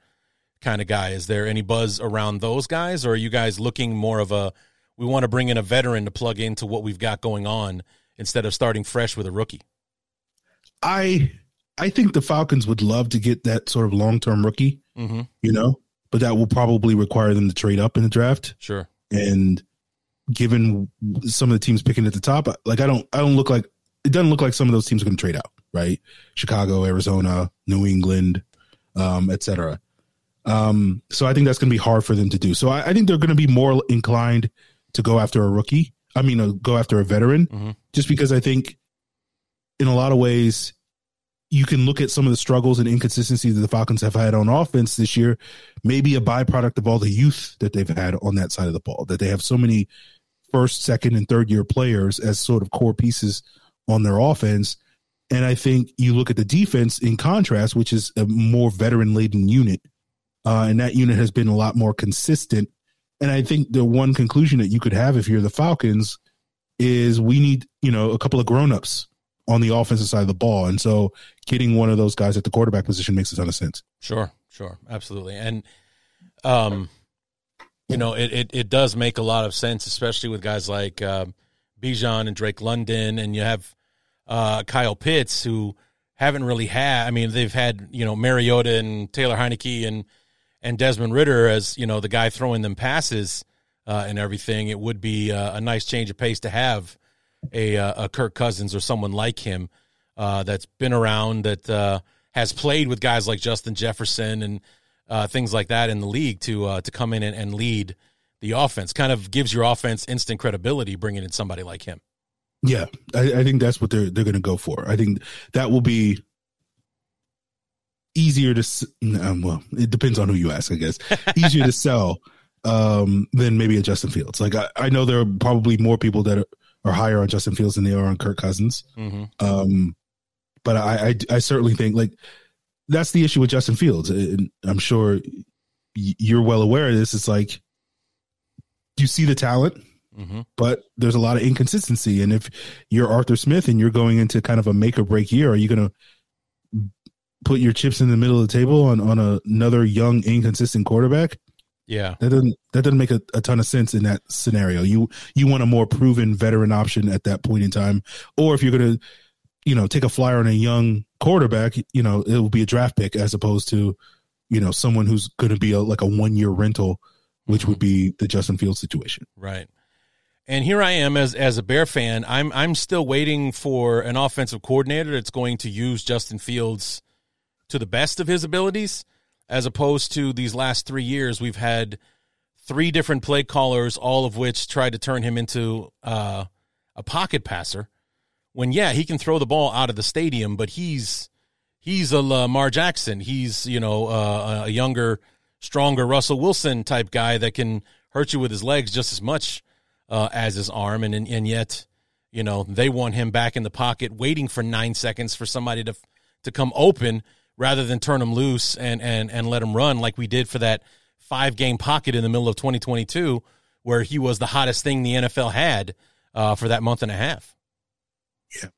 kind of guy, is there any buzz around those guys, or are you guys looking more of a we want to bring in a veteran to plug into what we've got going on instead of starting fresh with a rookie? I I think the Falcons would love to get that sort of long term rookie, Mm-hmm. you know, but that will probably require them to trade up in the draft. Sure. and given some of the teams picking at the top, like I don't, I don't look like it doesn't look like some of those teams are going to trade out, right? Chicago, Arizona, New England, um, et cetera. Um, so I think that's going to be hard for them to do. So I, I think they're going to be more inclined to go after a rookie. I mean, uh, go after a veteran, Mhm. just because I think in a lot of ways you can look at some of the struggles and inconsistencies that the Falcons have had on offense this year, maybe a byproduct of all the youth that they've had on that side of the ball, that they have so many first, second, and third year players as sort of core pieces on their offense. And I think you look at the defense in contrast, which is a more veteran laden unit. Uh, and that unit has been a lot more consistent. And I think the one conclusion that you could have if you're the Falcons is we need, you know, a couple of grown-ups on the offensive side of the ball. And so getting one of those guys at the quarterback position makes a ton of sense. Sure, sure, absolutely, and um, you know, it, it it does make a lot of sense, especially with guys like um, Bijan and Drake London, and you have uh, Kyle Pitts who haven't really had. I mean, they've had you know Mariota and Taylor Heinicke and and Desmond Ridder as you know the guy throwing them passes uh, and everything. It would be uh, a nice change of pace to have a uh, a Kirk Cousins or someone like him uh, that's been around that uh, has played with guys like Justin Jefferson and things like that in the league to to come in and, and lead the offense. Kind of gives your offense instant credibility bringing in somebody like him. Yeah, I, I think that's what they're they're going to go for. I think that will be easier to s- um, well, it depends on who you ask, I guess. [LAUGHS] Easier to sell um, than maybe a Justin Fields. Like I, I know there are probably more people that are, are higher on Justin Fields than they are on Kirk Cousins. Mm-hmm. Um, but I, I I certainly think like that's the issue with Justin Fields. And I'm sure you're well aware of this. It's like you see the talent, Mm-hmm. but there's a lot of inconsistency. And if you're Arthur Smith and you're going into kind of a make or break year, are you going to put your chips in the middle of the table on on a, another young inconsistent quarterback? Yeah, That doesn't that doesn't make a, a ton of sense in that scenario. You you want a more proven veteran option at that point in time, or if you're going to you know take a flyer on a young quarterback, you know it will be a draft pick as opposed to you know someone who's going to be a, like a one year rental, which would be the Justin Fields situation. right. And here I am as as a Bear fan. I'm I'm still waiting for an offensive coordinator that's going to use Justin Fields to the best of his abilities, as opposed to these last three years we've had three different play callers, all of which tried to turn him into uh, a pocket passer. When yeah, he can throw the ball out of the stadium, but he's he's a Lamar Jackson. He's you know uh, a younger, stronger Russell Wilson type guy that can hurt you with his legs just as much uh, as his arm, and, and and yet you know they want him back in the pocket, waiting for nine seconds for somebody to to come open rather than turn him loose and and and let him run like we did for that five game pocket in the middle of 2022, where he was the hottest thing the NFL had uh, for that month and a half. Yeah.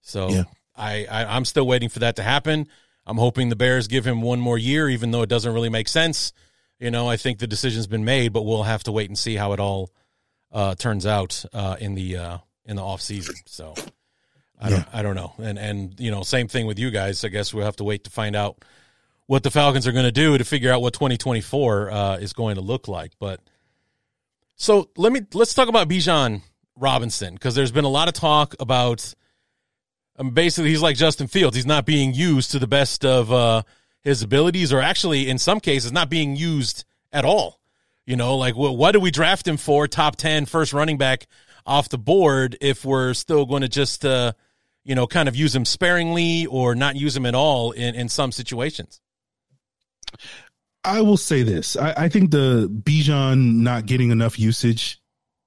So Yeah. I, I I'm still waiting for that to happen. I'm hoping the Bears give him one more year, even though it doesn't really make sense. You know, I think the decision's been made, but we'll have to wait and see how it all uh, turns out uh, in the uh, in the off season. So I don't I don't know. And and you know, same thing with you guys. I guess we'll have to wait to find out what the Falcons are going to do to figure out what 2024 uh, is going to look like. But so let me let's talk about Bijan Robinson because there's been a lot of talk about um, basically he's like Justin Fields. He's not being used to the best of uh, his abilities, or actually in some cases not being used at all. You know, like what, what do we draft him for? Top 10 first running back off the board if we're still going to just uh, you know kind of use him sparingly or not use him at all in in some situations. I will say this. I, I think the Bijan not getting enough usage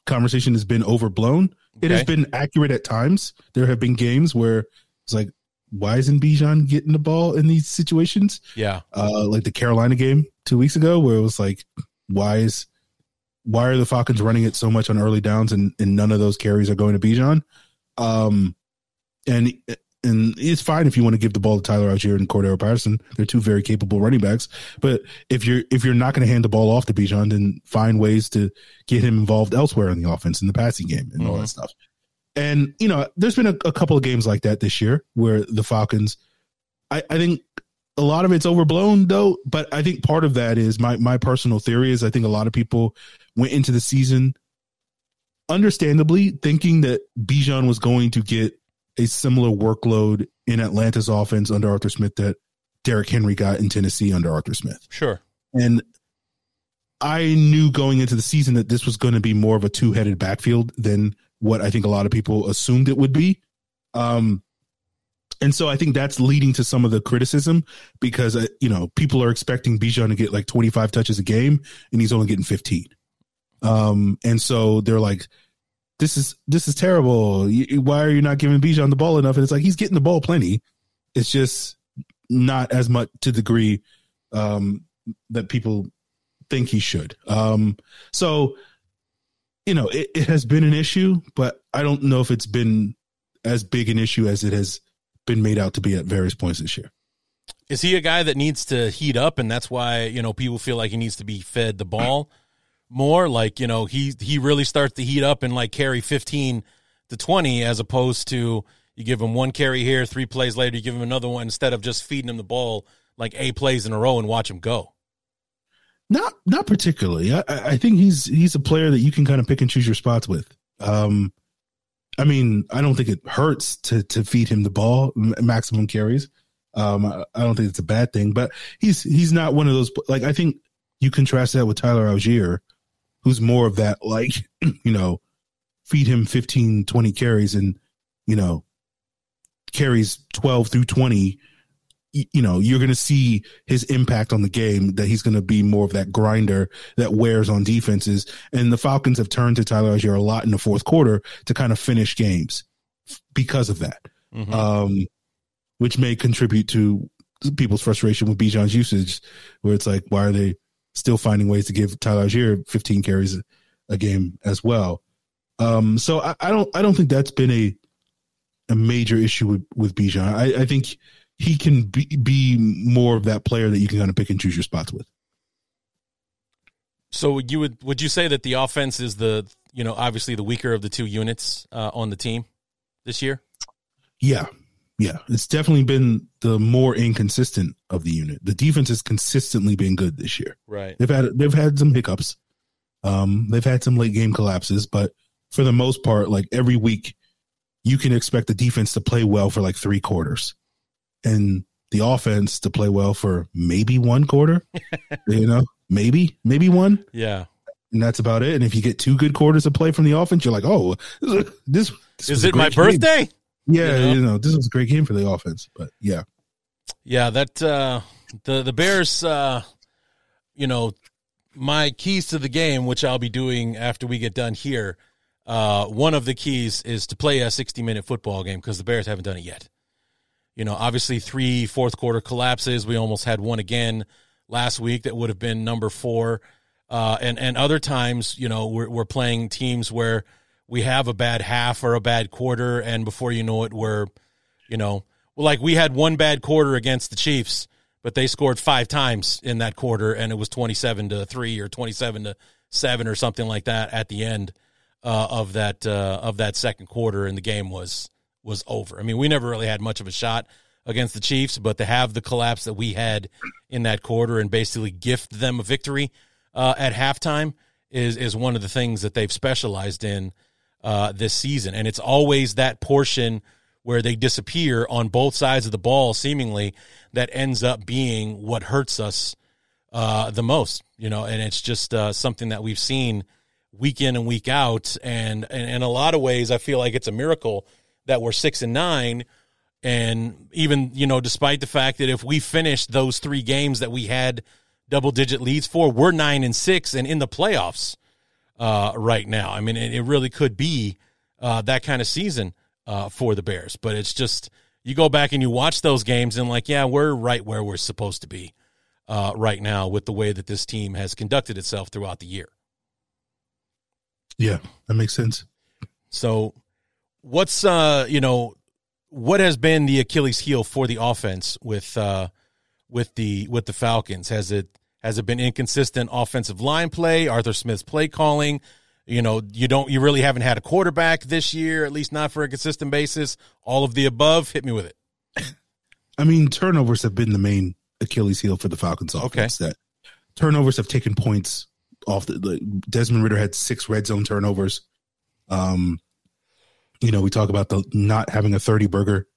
conversation has been overblown. It has been accurate at times. There have been games where it's like, why isn't Bijan getting the ball in these situations? Yeah. Uh, like the Carolina game two weeks ago, where it was like, why is why are the Falcons running it so much on early downs and, and none of those carries are going to Bijan? Um, and and it's fine if you want to give the ball to Tyler Allgeier and Cordarrelle Patterson. They're two very capable running backs. But if you're if you're not going to hand the ball off to Bijan, then find ways to get him involved elsewhere in the offense in the passing game and all Mhm. that stuff. And you know, there's been a, a couple of games like that this year where the Falcons. I, I think a lot of it's overblown though, but I think part of that is my my personal theory is I think a lot of people went into the season understandably thinking that Bijan was going to get a similar workload in Atlanta's offense under Arthur Smith that Derrick Henry got in Tennessee under Arthur Smith. Sure. And I knew going into the season that this was going to be more of a two headed backfield than what I think a lot of people assumed it would be. Um, and so I think that's leading to some of the criticism because, uh, you know, people are expecting Bijan to get like 25 touches a game and he's only getting 15. Um, and so they're like, this is, this is terrible. Why are you not giving Bijan the ball enough? And it's like, he's getting the ball plenty. It's just not as much to the degree, um, that people think he should. Um, so, you know, it, it has been an issue, but I don't know if it's been as big an issue as it has been made out to be at various points this year. Is he a guy that needs to heat up, and that's why you know people feel like he needs to be fed the ball more? Like you know he he really starts to heat up and like carry fifteen to twenty, as opposed to you give him one carry here, three plays later, you give him another one instead of just feeding him the ball like eight plays in a row and watch him go. Not not particularly. I, I I think he's he's a player that you can kind of pick and choose your spots with. Um, I mean, I don't think it hurts to to feed him the ball maximum carries. Um, I, I don't think it's a bad thing, but he's he's not one of those. Like I think you contrast that with Tyler Allgeier, who's more of that like [CLEARS THROAT] you know, feed him 15, 20 carries and you know carries twelve through twenty y- you know, you're going to see his impact on the game, that he's going to be more of that grinder that wears on defenses. And the Falcons have turned to Tyler Allgeier a lot in the fourth quarter to kind of finish games because of that, Mhm. um, which may contribute to people's frustration with Bijan's usage, where it's like, why are they still finding ways to give Tyler Allgeier 15 carries a game as well? Um, so I, I don't, I don't think that's been a, a major issue with, with Bijan. I, I think he can be, be more of that player that you can kind of pick and choose your spots with. So you would would you say that the offense is the you know obviously the weaker of the two units uh, on the team this year? Yeah. Yeah. It's definitely been the more inconsistent of the unit. The defense has consistently been good this year. Right. They've had they've had some hiccups. Um, they've had some late game collapses, but for the most part, like every week, you can expect the defense to play well for like three quarters, and the offense to play well for maybe one quarter. [LAUGHS] you know, maybe maybe one. Yeah. and that's about it. And if you get two good quarters of play from the offense, you're like, oh, this, this, Is it my game. birthday? Yeah, You know? you know, this was a great game for the offense. But yeah, Yeah, that uh the the Bears uh you know, my keys to the game, which I'll be doing after we get done here, uh one of the keys is to play a 60-minute football game because the Bears haven't done it yet. You know, obviously three fourth quarter collapses. We almost had one again last week that would have been number 4. Uh and and other times, you know, we're we're playing teams where we have a bad half or a bad quarter and before you know it we're you know, like we had one bad quarter against the Chiefs, but they scored five times in that quarter, and it was twenty-seven to three or twenty-seven to seven or something like that at the end uh, of that uh, of that second quarter, and the game was was over. I mean, we never really had much of a shot against the Chiefs, but to have the collapse that we had in that quarter and basically gift them a victory uh, at halftime is is one of the things that they've specialized in uh, this season, and it's always that portion where they disappear on both sides of the ball, seemingly that ends up being what hurts us uh, the most. You know, and it's just uh, something that we've seen week in and week out, and, and in a lot of ways, I feel like it's a miracle that we're six and nine. And even, you know, despite the fact that if we finished those three games that we had double digit leads for, we're nine and six and in the playoffs uh, right now. I mean, it, it really could be uh, that kind of season uh, for the Bears. But it's just you go back and you watch those games and like, yeah, we're right where we're supposed to be uh, right now with the way that this team has conducted itself throughout the year. yeah, that makes sense. So, what's uh, you know, what has been the Achilles heel for the offense with uh, with the with the Falcons? Has it has it been inconsistent offensive line play? Arthur Smith's play calling? You know, you don't you really haven't had a quarterback this year, at least not for a consistent basis. All of the above. Hit me with it. I mean, turnovers have been the main Achilles heel for the Falcons offense. That turnovers have taken points off the, the Desmond Ridder had six red zone turnovers. Um, you know, we talk about the not having a 30 burger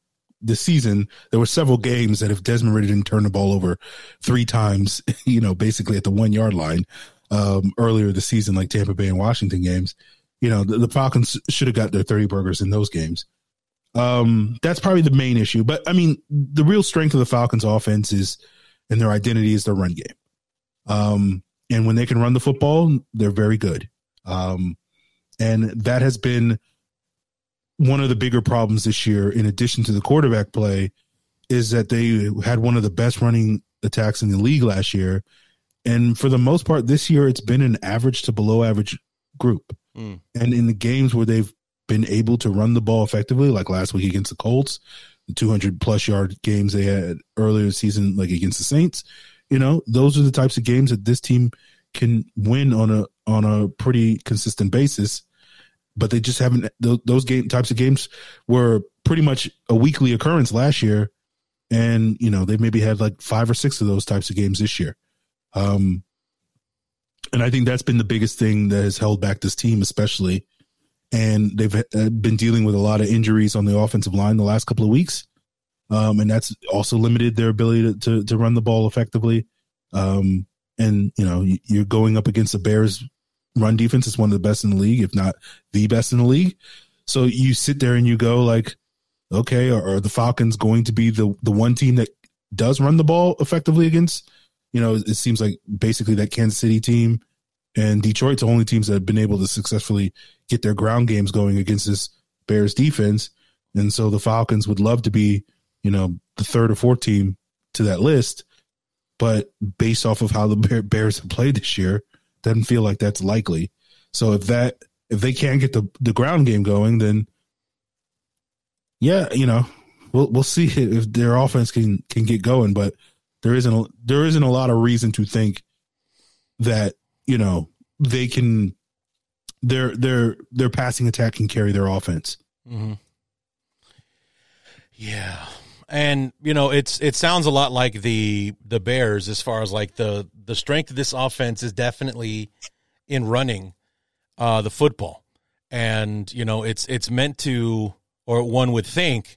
this season. There were several games that if Desmond Ridder didn't turn the ball over three times, [LAUGHS] you know, basically at the one yard line, um, earlier this season, like Tampa Bay and Washington games, you know, the, the Falcons should have got their 30 burgers in those games. Um, that's probably the main issue. But I mean, the real strength of the Falcons offense is, and their identity is their run game. Um, and when they can run the football, they're very good. Um, and that has been one of the bigger problems this year, in addition to the quarterback play, is that they had one of the best running attacks in the league last year. And for the most part, this year, it's been an average to below average group. Mm. And in the games where they've been able to run the ball effectively, like last week against the Colts, the 200 plus yard games they had earlier this season, like against the Saints, you know, those are the types of games that this team can win on a on a pretty consistent basis. But they just haven't. Those, game types of games were pretty much a weekly occurrence last year, and you know they maybe had like five or six of those types of games this year. Um, and I think that's been the biggest thing that has held back this team, especially. And they've uh, been dealing with a lot of injuries on the offensive line the last couple of weeks, um, and that's also limited their ability to, to, to run the ball effectively. Um, and you know, you're going up against the Bears' run defense is one of the best in the league, if not the best in the league. So you sit there and you go like, okay, are, are the Falcons going to be the the one team that does run the ball effectively against? You know, it seems like basically that Kansas City team and Detroit's the only teams that have been able to successfully get their ground games going against this Bears defense. And so the Falcons would love to be, you know, the third or fourth team to that list. But based off of how the Bears have played this year, doesn't feel like that's likely. So if that if they can't get the the ground game going, then yeah, you know, we'll we'll see [LAUGHS] if their offense can can get going. But there isn't a, there isn't a lot of reason to think that you know they can their their their passing attack can carry their offense. Mm-hmm. Yeah, and you know it's it sounds a lot like the the Bears as far as like the the strength of this offense is definitely in running uh, the football, and you know it's it's meant to or one would think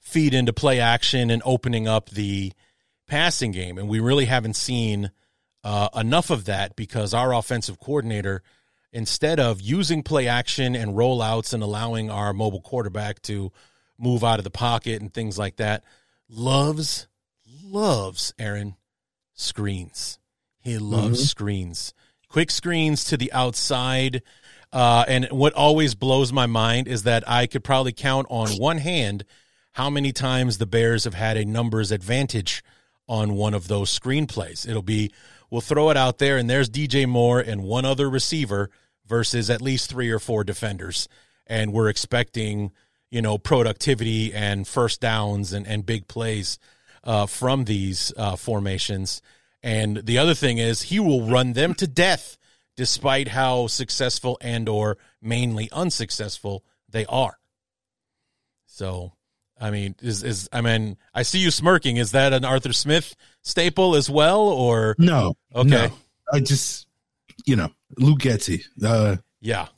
feed into play action and opening up the passing game, and we really haven't seen uh, enough of that because our offensive coordinator, instead of using play action and rollouts and allowing our mobile quarterback to move out of the pocket and things like that, loves, loves, Aaron, screens. He loves Mhm. screens. Quick screens to the outside. Uh, and what always blows my mind is that I could probably count on one hand how many times the Bears have had a numbers advantage on one of those screenplays. It'll be we'll throw it out there and there's DJ Moore and one other receiver versus at least three or four defenders. And we're expecting, you know, productivity and first downs and, and big plays uh, from these uh, formations. And the other thing is he will run them to death despite how successful and or mainly unsuccessful they are. So, I mean, is is I mean, I see you smirking. Is that an Arthur Smith staple as well, or No. Okay. no. I just, you know, Luke Getsy, uh, yeah,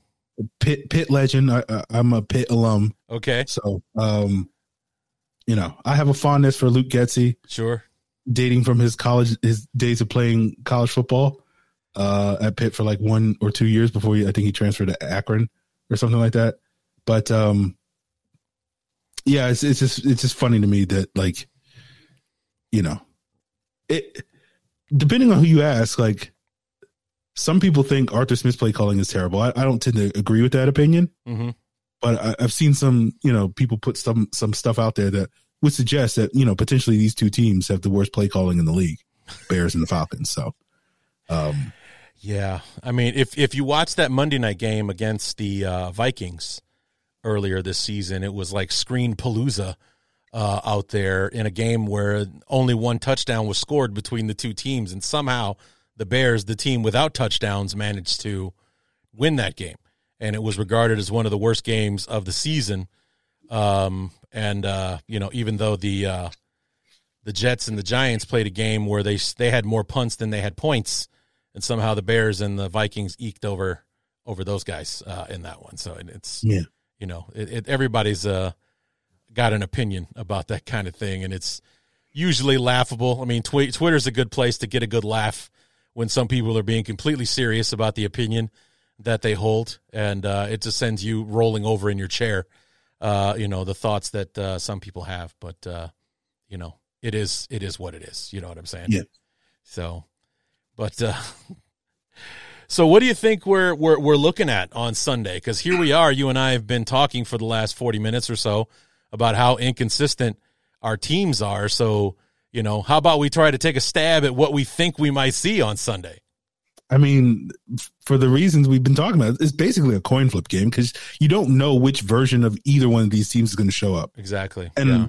Pitt, Pitt legend. I, I'm a Pitt alum. okay, So, um, you know, I have a fondness for Luke Getsy, sure, dating from his college, his days of playing college football uh, at Pitt for like one or two years before he, I think he transferred to Akron or something like that. But um, yeah, it's it's just it's just funny to me that like, you know, it depending on who you ask, like some people think Arthur Smith's play calling is terrible. I, I don't tend to agree with that opinion hmm but I, I've seen some, you know, people put some some stuff out there that would suggest that you know potentially these two teams have the worst play calling in the league, Bears and the Falcons. So, um, yeah. I mean, if if you watch that Monday night game against the uh, Vikings earlier this season, it was like screen palooza uh, out there in a game where only one touchdown was scored between the two teams, and somehow the Bears, the team without touchdowns, managed to win that game, and it was regarded as one of the worst games of the season. Um, and uh, you know, even though the uh, the Jets and the Giants played a game where they they had more punts than they had points, and somehow the Bears and the Vikings eked over over those guys uh, in that one. So it's yeah, you know, it, it, everybody's uh, got an opinion about that kind of thing, and it's usually laughable. I mean, tw- Twitter's a good place to get a good laugh when some people are being completely serious about the opinion that they hold, and uh, it just sends you rolling over in your chair. Uh, you know, the thoughts that uh, some people have, but uh, you know, it is it is what it is. You know what I'm saying? Yeah. So, but uh, [LAUGHS] so what do you think we're we're we're looking at on Sunday? Because here we are, you and I have been talking for the last forty minutes or so about how inconsistent our teams are. So you know, how about we try to take a stab at what we think we might see on Sunday? I mean, for the reasons we've been talking about, it's basically a coin flip game because you don't know which version of either one of these teams is going to show up. Exactly. And yeah.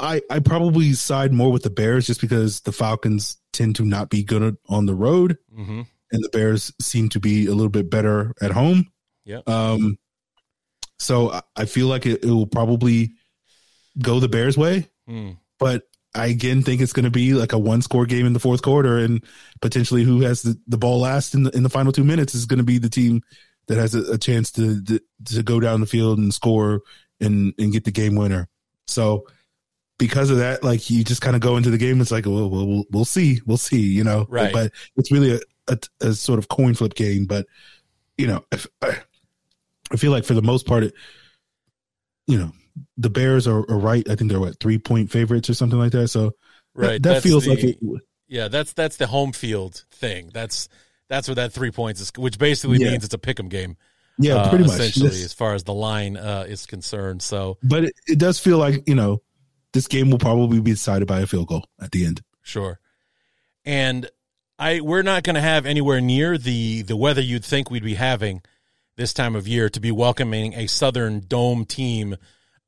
I, I probably side more with the Bears just because the Falcons tend to not be good on the road, hmm and the Bears seem to be a little bit better at home. Yeah. Um, so I- I feel like it, it will probably go the Bears' way, Mm. but I again think it's going to be like a one score game in the fourth quarter, and potentially who has the, the ball last in the in the final two minutes is going to be the team that has a, a chance to, to to go down the field and score and and get the game winner. So because of that, like you just kind of go into the game. It's like, well, we'll, we'll, see, we'll see, you know. Right. But it's really a, a, a sort of coin flip game. But you know, if, I, I feel like for the most part, it, you know, the Bears are, are right. I think they're what three point favorites or something like that. So Right. that, That's feels the- like it. Yeah, that's that's the home field thing. That's that's where that three points is, which basically Yeah. means it's a pick'em game. Yeah, uh, pretty much. essentially, This- as far as the line uh, is concerned. So but it, it does feel like you know this game will probably be decided by a field goal at the end. Sure. And I we're not going to have anywhere near the the weather you'd think we'd be having this time of year to be welcoming a Southern Dome team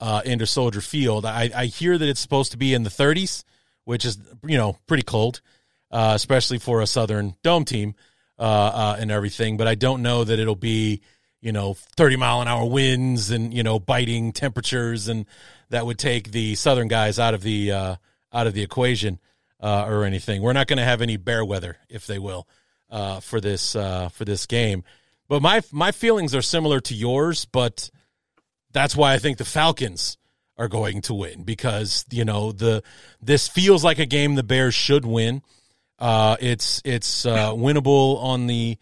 uh, into Soldier Field. I, I hear that it's supposed to be in the 30s, which is you know pretty cold, uh, especially for a Southern Dome team uh, uh, and everything. But I don't know that it'll be you know 30 mile an hour winds and you know biting temperatures and that would take the Southern guys out of the uh, out of the equation uh, or anything. We're not going to have any bear weather, if they will, for this for this game. But my my feelings are similar to yours, but that's why I think the Falcons are going to win because you know the this feels like a game the Bears should win. Uh, it's it's uh, winnable on the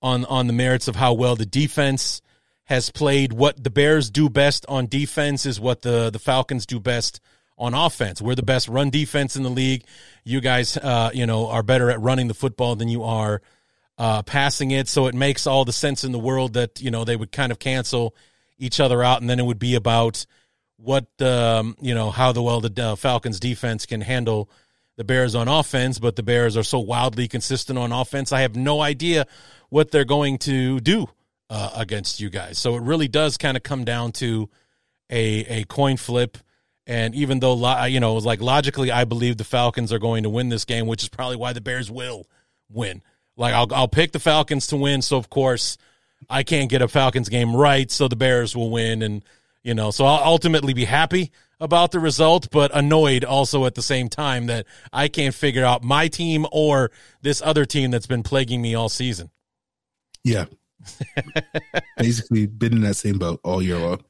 on on the merits of how well the defense has played. What the Bears do best on defense is what the the Falcons do best on offense. We're the best run defense in the league. You guys, uh, you know, are better at running the football than you are uh, passing it. So it makes all the sense in the world that you know they would kind of cancel each other out, and then it would be about what um, you know how the well the uh, Falcons defense can handle the Bears on offense, but the Bears are so wildly consistent on offense. I have no idea what they're going to do uh, against you guys. So it really does kind of come down to a a coin flip. And even though you know, like logically, I believe the Falcons are going to win this game, which is probably why the Bears will win. Like I'll I'll pick the Falcons to win, so of course I can't get a Falcons game right, so the Bears will win, and you know, so I'll ultimately be happy about the result, but annoyed also at the same time that I can't figure out my team or this other team that's been plaguing me all season. Yeah. [LAUGHS] Basically been in that same boat all year long.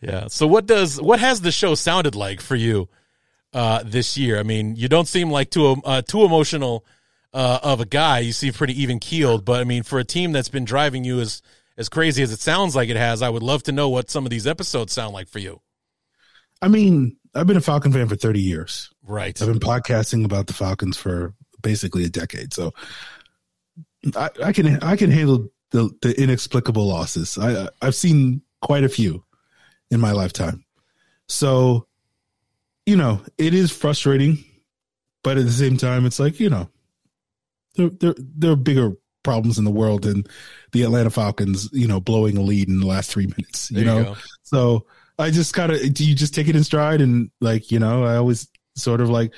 Yeah. So what does what has the show sounded like for you uh, this year? I mean, you don't seem like too uh, too emotional uh, of a guy. You seem pretty even keeled, but I mean, for a team that's been driving you as as crazy as it sounds like it has, I would love to know what some of these episodes sound like for you. I mean, I've been a Falcon fan for 30 years. Right. I've been podcasting about the Falcons for basically a decade. So I, I can I can handle the, the inexplicable losses. I I've seen quite a few in my lifetime. So, you know, it is frustrating, but at the same time, it's like, you know, there there there are bigger problems in the world than the Atlanta Falcons, you know, blowing a lead in the last three minutes. You There know, go. so I just kind of do you just take it in stride and like you know I always sort of like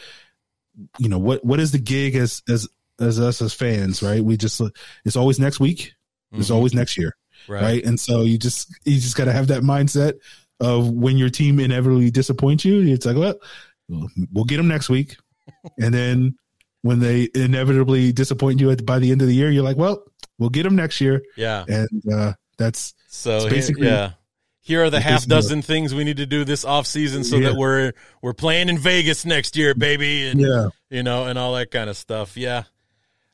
you know what what is the gig as as as us as fans right we just it's always next week it's Mhm. always next year right. right. and so you just you just got to have that mindset of when your team inevitably disappoints you it's like well we'll get them next week [LAUGHS] and then when they inevitably disappoint you at by the end of the year you're like well we'll get them next year Yeah. and uh that's So basically- yeah. Here are the half dozen things we need to do this off season so Yeah. that we're we're playing in Vegas next year, baby, and yeah you know, and all that kind of stuff. Yeah.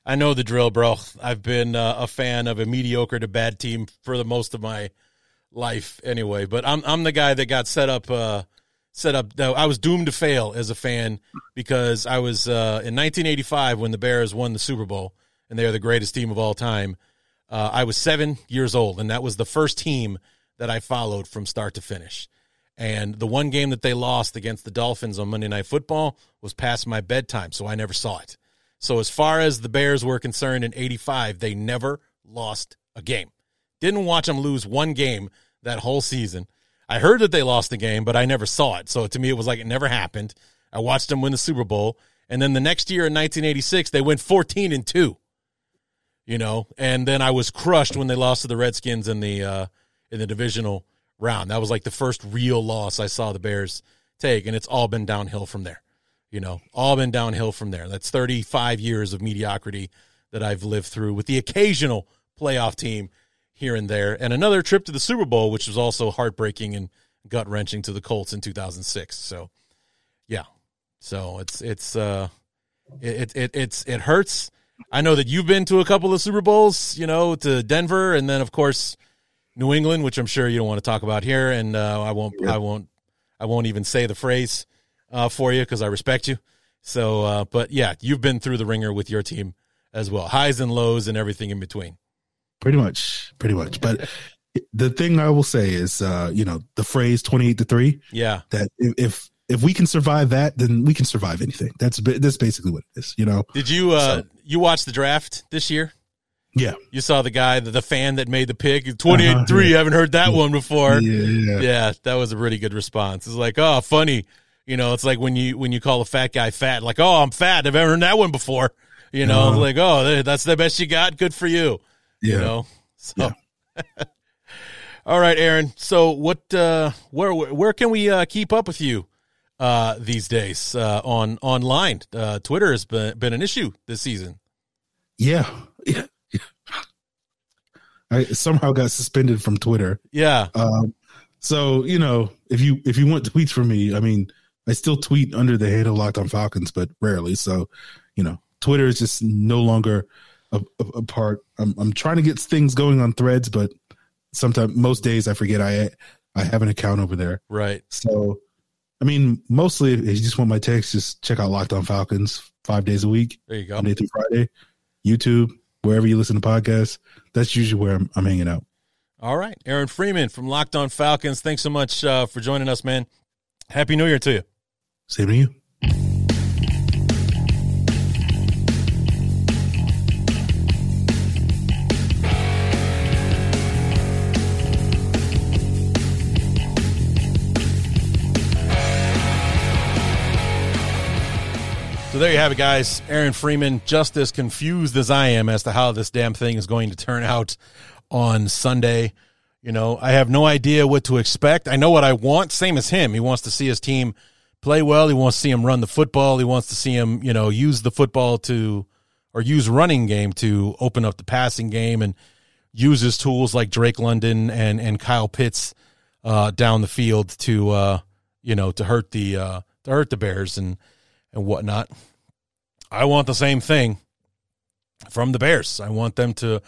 I know the drill, bro. I've been uh, a fan of a mediocre to bad team for the most of my life anyway, but I'm I'm the guy that got set up uh set up though I was doomed to fail as a fan because I was uh in 1985 when the Bears won the Super Bowl and they're the greatest team of all time. Uh, I was 7 years old and that was the first team that I followed from start to finish. And the one game that they lost against the Dolphins on Monday Night Football was past my bedtime, so I never saw it. So as far as the Bears were concerned in 85, they never lost a game. Didn't watch them lose one game that whole season. I heard that they lost the game, but I never saw it. So to me, it was like it never happened. I watched them win the Super Bowl. And then the next year in 1986, they went 14 and 2. You know, and then I was crushed when they lost to the Redskins in the uh in the divisional round. That was like the first real loss I saw the Bears take, and it's all been downhill from there. You know, all been downhill from there. That's 35 years of mediocrity that I've lived through with the occasional playoff team here and there, and another trip to the Super Bowl, which was also heartbreaking and gut wrenching to the Colts in 2006. So, yeah, so it's it's uh, it, it it's it hurts. I know that you've been to a couple of Super Bowls, you know, to Denver, and then of course New England, which I'm sure you don't want to talk about here, and uh, I won't, I won't, I won't even say the phrase uh, for you because I respect you. So, uh, but yeah, you've been through the ringer with your team as well, highs and lows and everything in between. Pretty much pretty much but the thing i will say is uh you know the phrase 28 to 3 Yeah, that if if, we can survive that then we can survive anything that's that's basically what it is you know did you uh, So- you watch the draft this year? yeah You saw the guy, the, the fan that made the pick, 28 Uh-huh, three. yeah. Haven't heard that one before. yeah, yeah. yeah, that was a really good response. It's like, oh, funny. You know, it's like when you when you call a fat guy fat, like, oh, I'm fat. I've ever heard that one before. You know, Uh-huh. like, oh, that's the best you got. Good for you. Yeah. You know, so. [LAUGHS] All right, Aaron. So, what? Uh, where where can we uh, keep up with you uh, these days uh, on online? Uh, Twitter has been been an issue this season. yeah yeah i somehow got suspended from twitter Yeah, um so you know if you if you want tweets from me i mean i still tweet under the handle locked on falcons but rarely so you know Twitter is just no longer a, a, a part. I'm I'm trying to get things going on Threads, but sometimes most days I forget I I have an account over there. Right. So, I mean, mostly if you just want my text, just check out Locked On Falcons five days a week, There you go. Monday through Friday, YouTube, wherever you listen to podcasts. That's usually where I'm, I'm hanging out. All right. Aaron Freeman from Locked On Falcons. Thanks so much uh, for joining us, man. Happy New Year to you. Same to you. There you have it, guys. Aaron Freeman, just as confused as I am as to how this damn thing is going to turn out on Sunday. You know, I have no idea what to expect. I know what I want, same as him. He wants to see his team play well. He wants to see him run the football. He wants to see him, you know, use the football to, or use running game to open up the passing game and use his tools like Drake London and, and Kyle Pitts uh, down the field to, uh, you know, to hurt the, uh, to hurt the Bears and, and whatnot. I want the same thing from the Bears. I want them to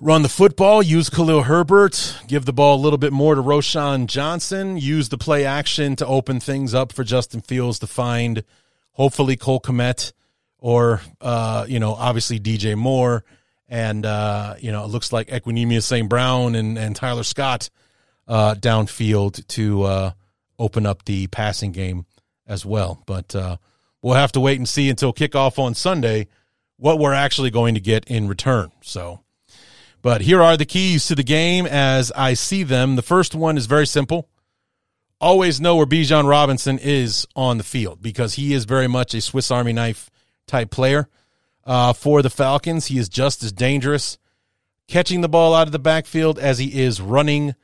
run the football, use Khalil Herbert, give the ball a little bit more to Roschon Johnson, use the play action to open things up for Justin Fields to find hopefully Cole Kmet or uh, you know, obviously DJ Moore and uh, you know, it looks like Equanimeous St. Brown and, and Tyler Scott uh, downfield to uh, open up the passing game as well. But uh, we'll have to wait and see until kickoff on Sunday what we're actually going to get in return. So, but here are the keys to the game as I see them. The first one is very simple. Always know where Bijan Robinson is on the field because he is very much a Swiss Army knife type player. Uh, for the Falcons, he is just as dangerous catching the ball out of the backfield as he is running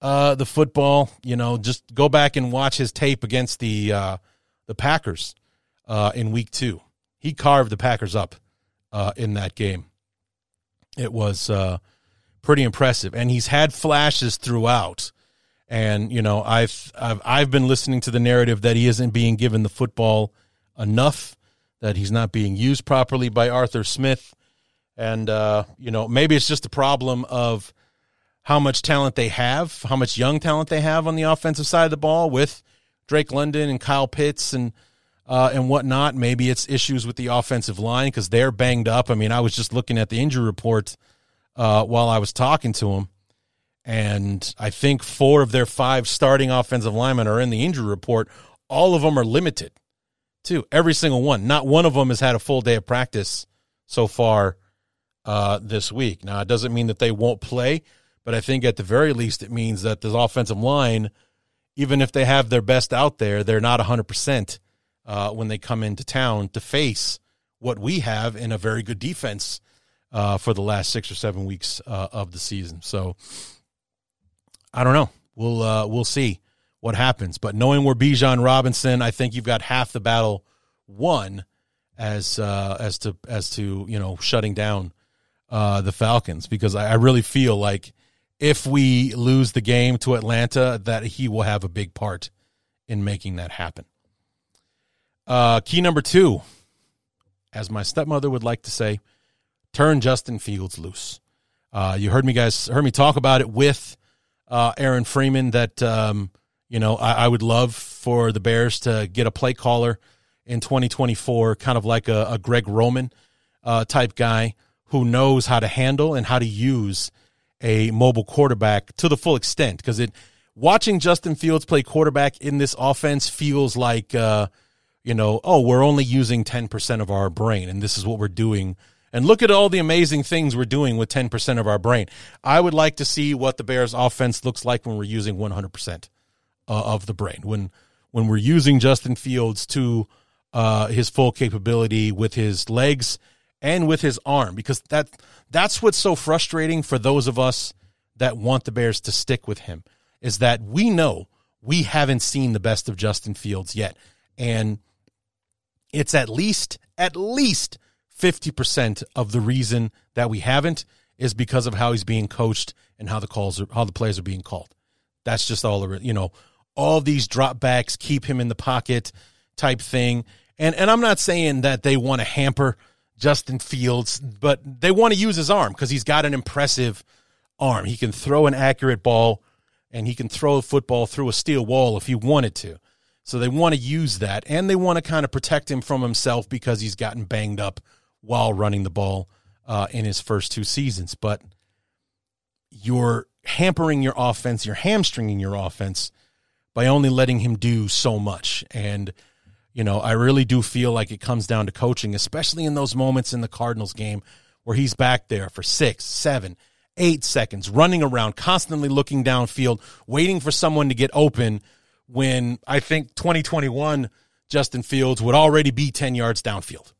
uh, the football. You know, just go back and watch his tape against the uh, the Packers uh, in Week Two. He carved the Packers up uh, in that game. It was uh, pretty impressive, and he's had flashes throughout. And you know, I've, I've I've been listening to the narrative that he isn't being given the football enough, that he's not being used properly by Arthur Smith, and uh, you know, maybe it's just a problem of how much talent they have, how much young talent they have on the offensive side of the ball with Drake London and Kyle Pitts and uh, and whatnot. Maybe it's issues with the offensive line because they're banged up. I mean, I was just looking at the injury report uh, while I was talking to him, and I think four of their five starting offensive linemen are in the injury report. All of them are limited, too. Every single one. Not one of them has had a full day of practice so far uh, this week. Now, it doesn't mean that they won't play, but I think at the very least it means that the offensive line, even if they have their best out there, they're not 100% uh, when they come into town to face what we have in a very good defense uh, for the last six or seven weeks uh, of the season. So I don't know. We'll uh, we'll see what happens. But knowing where Bijan Robinson, I think you've got half the battle won as uh, as to as to you know shutting down uh, the Falcons because I, I really feel like if we lose the game to Atlanta, that he will have a big part in making that happen. Uh, key number two, as my stepmother would like to say, turn Justin Fields loose. Uh, you heard me guys heard me talk about it with uh, Aaron Freeman that um, you know I, I, would love for the Bears to get a play caller in 2024, kind of like a, a Greg Roman uh, type guy who knows how to handle and how to use a mobile quarterback to the full extent. Because it watching Justin Fields play quarterback in this offense feels like uh, you know, oh, we're only using 10% of our brain and this is what we're doing. And look at all the amazing things we're doing with 10% of our brain. I would like to see what the Bears offense looks like when we're using 100% uh, of the brain. When when we're using Justin Fields to uh, his full capability with his legs and with his arm because that that's what's so frustrating for those of us that want the Bears to stick with him is that we know we haven't seen the best of Justin Fields yet. And it's at least at least 50% of the reason that we haven't is because of how he's being coached and how the calls are, how the plays are being called. That's just all of it. You know, all these dropbacks keep him in the pocket type thing. And and I'm not saying that they want to hamper Justin Fields, but they want to use his arm because he's got an impressive arm. He can throw an accurate ball and he can throw a football through a steel wall if he wanted to. So they want to use that and they want to kind of protect him from himself because he's gotten banged up while running the ball uh, in his first two seasons. But you're hampering your offense, you're hamstringing your offense by only letting him do so much. And, you know, I really do feel like it comes down to coaching, especially in those moments in the Cardinals game where he's back there for six, seven, eight seconds, running around, constantly looking downfield, waiting for someone to get open when I think 2021 Justin Fields would already be 10 yards downfield.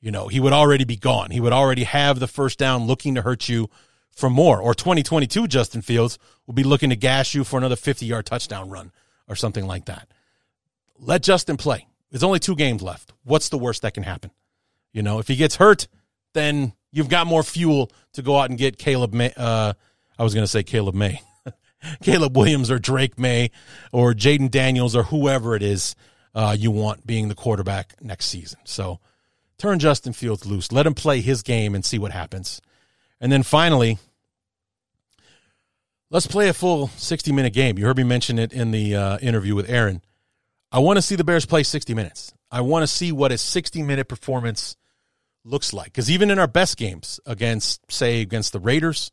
You know, he would already be gone. He would already have the first down looking to hurt you for more. Or 2022 Justin Fields will be looking to gash you for another 50 yard touchdown run or something like that. Let Justin play. There's only two games left. What's the worst that can happen? You know, if he gets hurt, then you've got more fuel to go out and get Caleb May. Uh, I was going to say Caleb May. [LAUGHS] Caleb Williams or Drake Maye or Jayden Daniels or whoever it is uh, you want being the quarterback next season. So turn Justin Fields loose. Let him play his game and see what happens. And then finally, let's play a full 60 minute game. You heard me mention it in the uh, interview with Aaron. I want to see the Bears play 60 minutes. I want to see what a 60 minute performance looks like. Because even in our best games against, say, against the Raiders,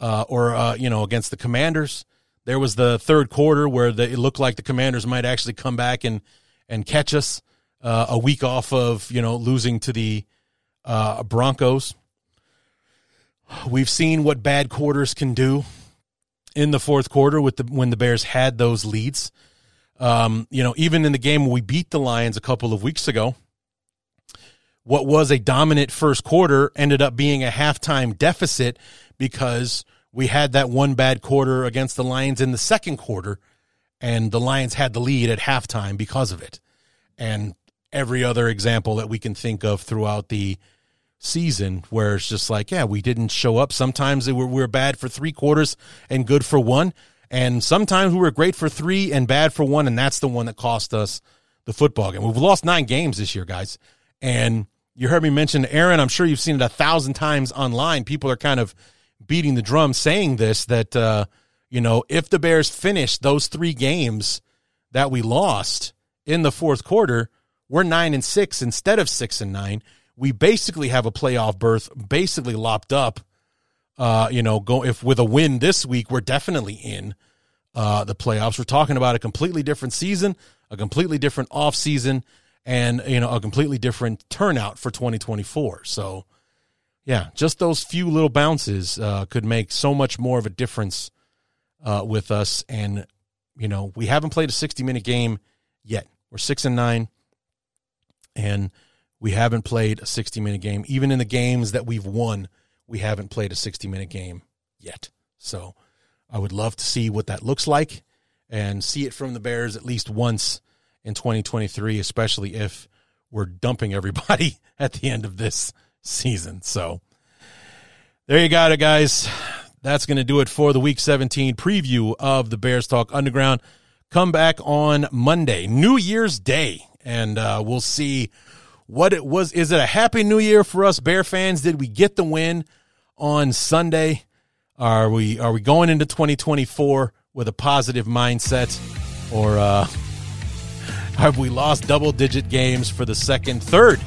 uh, or uh, you know against the Commanders. There was the third quarter where the, it looked like the Commanders might actually come back and and catch us uh, a week off of you know losing to the uh, Broncos. We've seen what bad quarters can do in the fourth quarter with the when the Bears had those leads. Um, you know, even in the game we beat the Lions a couple of weeks ago, what was a dominant first quarter ended up being a halftime deficit because we had that one bad quarter against the Lions in the second quarter, and the Lions had the lead at halftime because of it. And every other example that we can think of throughout the season where it's just like, yeah, we didn't show up. Sometimes we were, we were bad for three quarters and good for one. And sometimes we were great for three and bad for one. And that's the one that cost us the football game. We've lost nine games this year, guys. And you heard me mention Aaron. I'm sure you've seen it a thousand times online. People are kind of beating the drum saying this that uh, you know if the Bears finish those three games that we lost in the fourth quarter, we're nine and six instead of six and nine. We basically have a playoff berth, basically lopped up. Uh, you know, go if with a win this week, we're definitely in uh, the playoffs. We're talking about a completely different season, a completely different off season, and you know, a completely different turnout for 2024. So yeah, just those few little bounces uh, could make so much more of a difference uh, with us. And you know, we haven't played a sixty-minute game yet. We're six and nine, and we haven't played a sixty-minute game. Even in the games that we've won, we haven't played a sixty-minute game yet. So, I would love to see what that looks like and see it from the Bears at least once in 2023, especially if we're dumping everybody [LAUGHS] at the end of this season. So there you got it, guys. That's going to do it for the Week 17 preview of the Bears Talk Underground. Come back on Monday, New Year's Day, and uh, we'll see what it was. Is it a happy New Year for us Bear fans? Did we get the win on Sunday? Are we are we going into 2024 with a positive mindset, or uh, [LAUGHS] have we lost double digit games for the second, third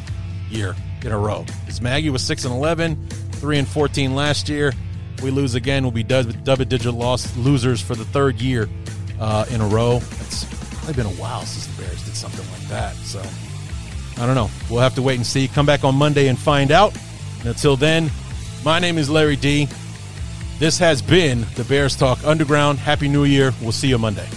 year in a row. Because Maggie was 6 and 11, 3 and 14 last year. We lose again, we'll be double digit loss losers for the third year uh, in a row. It's probably been a while since the Bears did something like that. So I don't know. We'll have to wait and see. Come back on Monday and find out. And until then, my name is Larry D. This has been the Bears Talk Underground. Happy New Year. We'll see you Monday.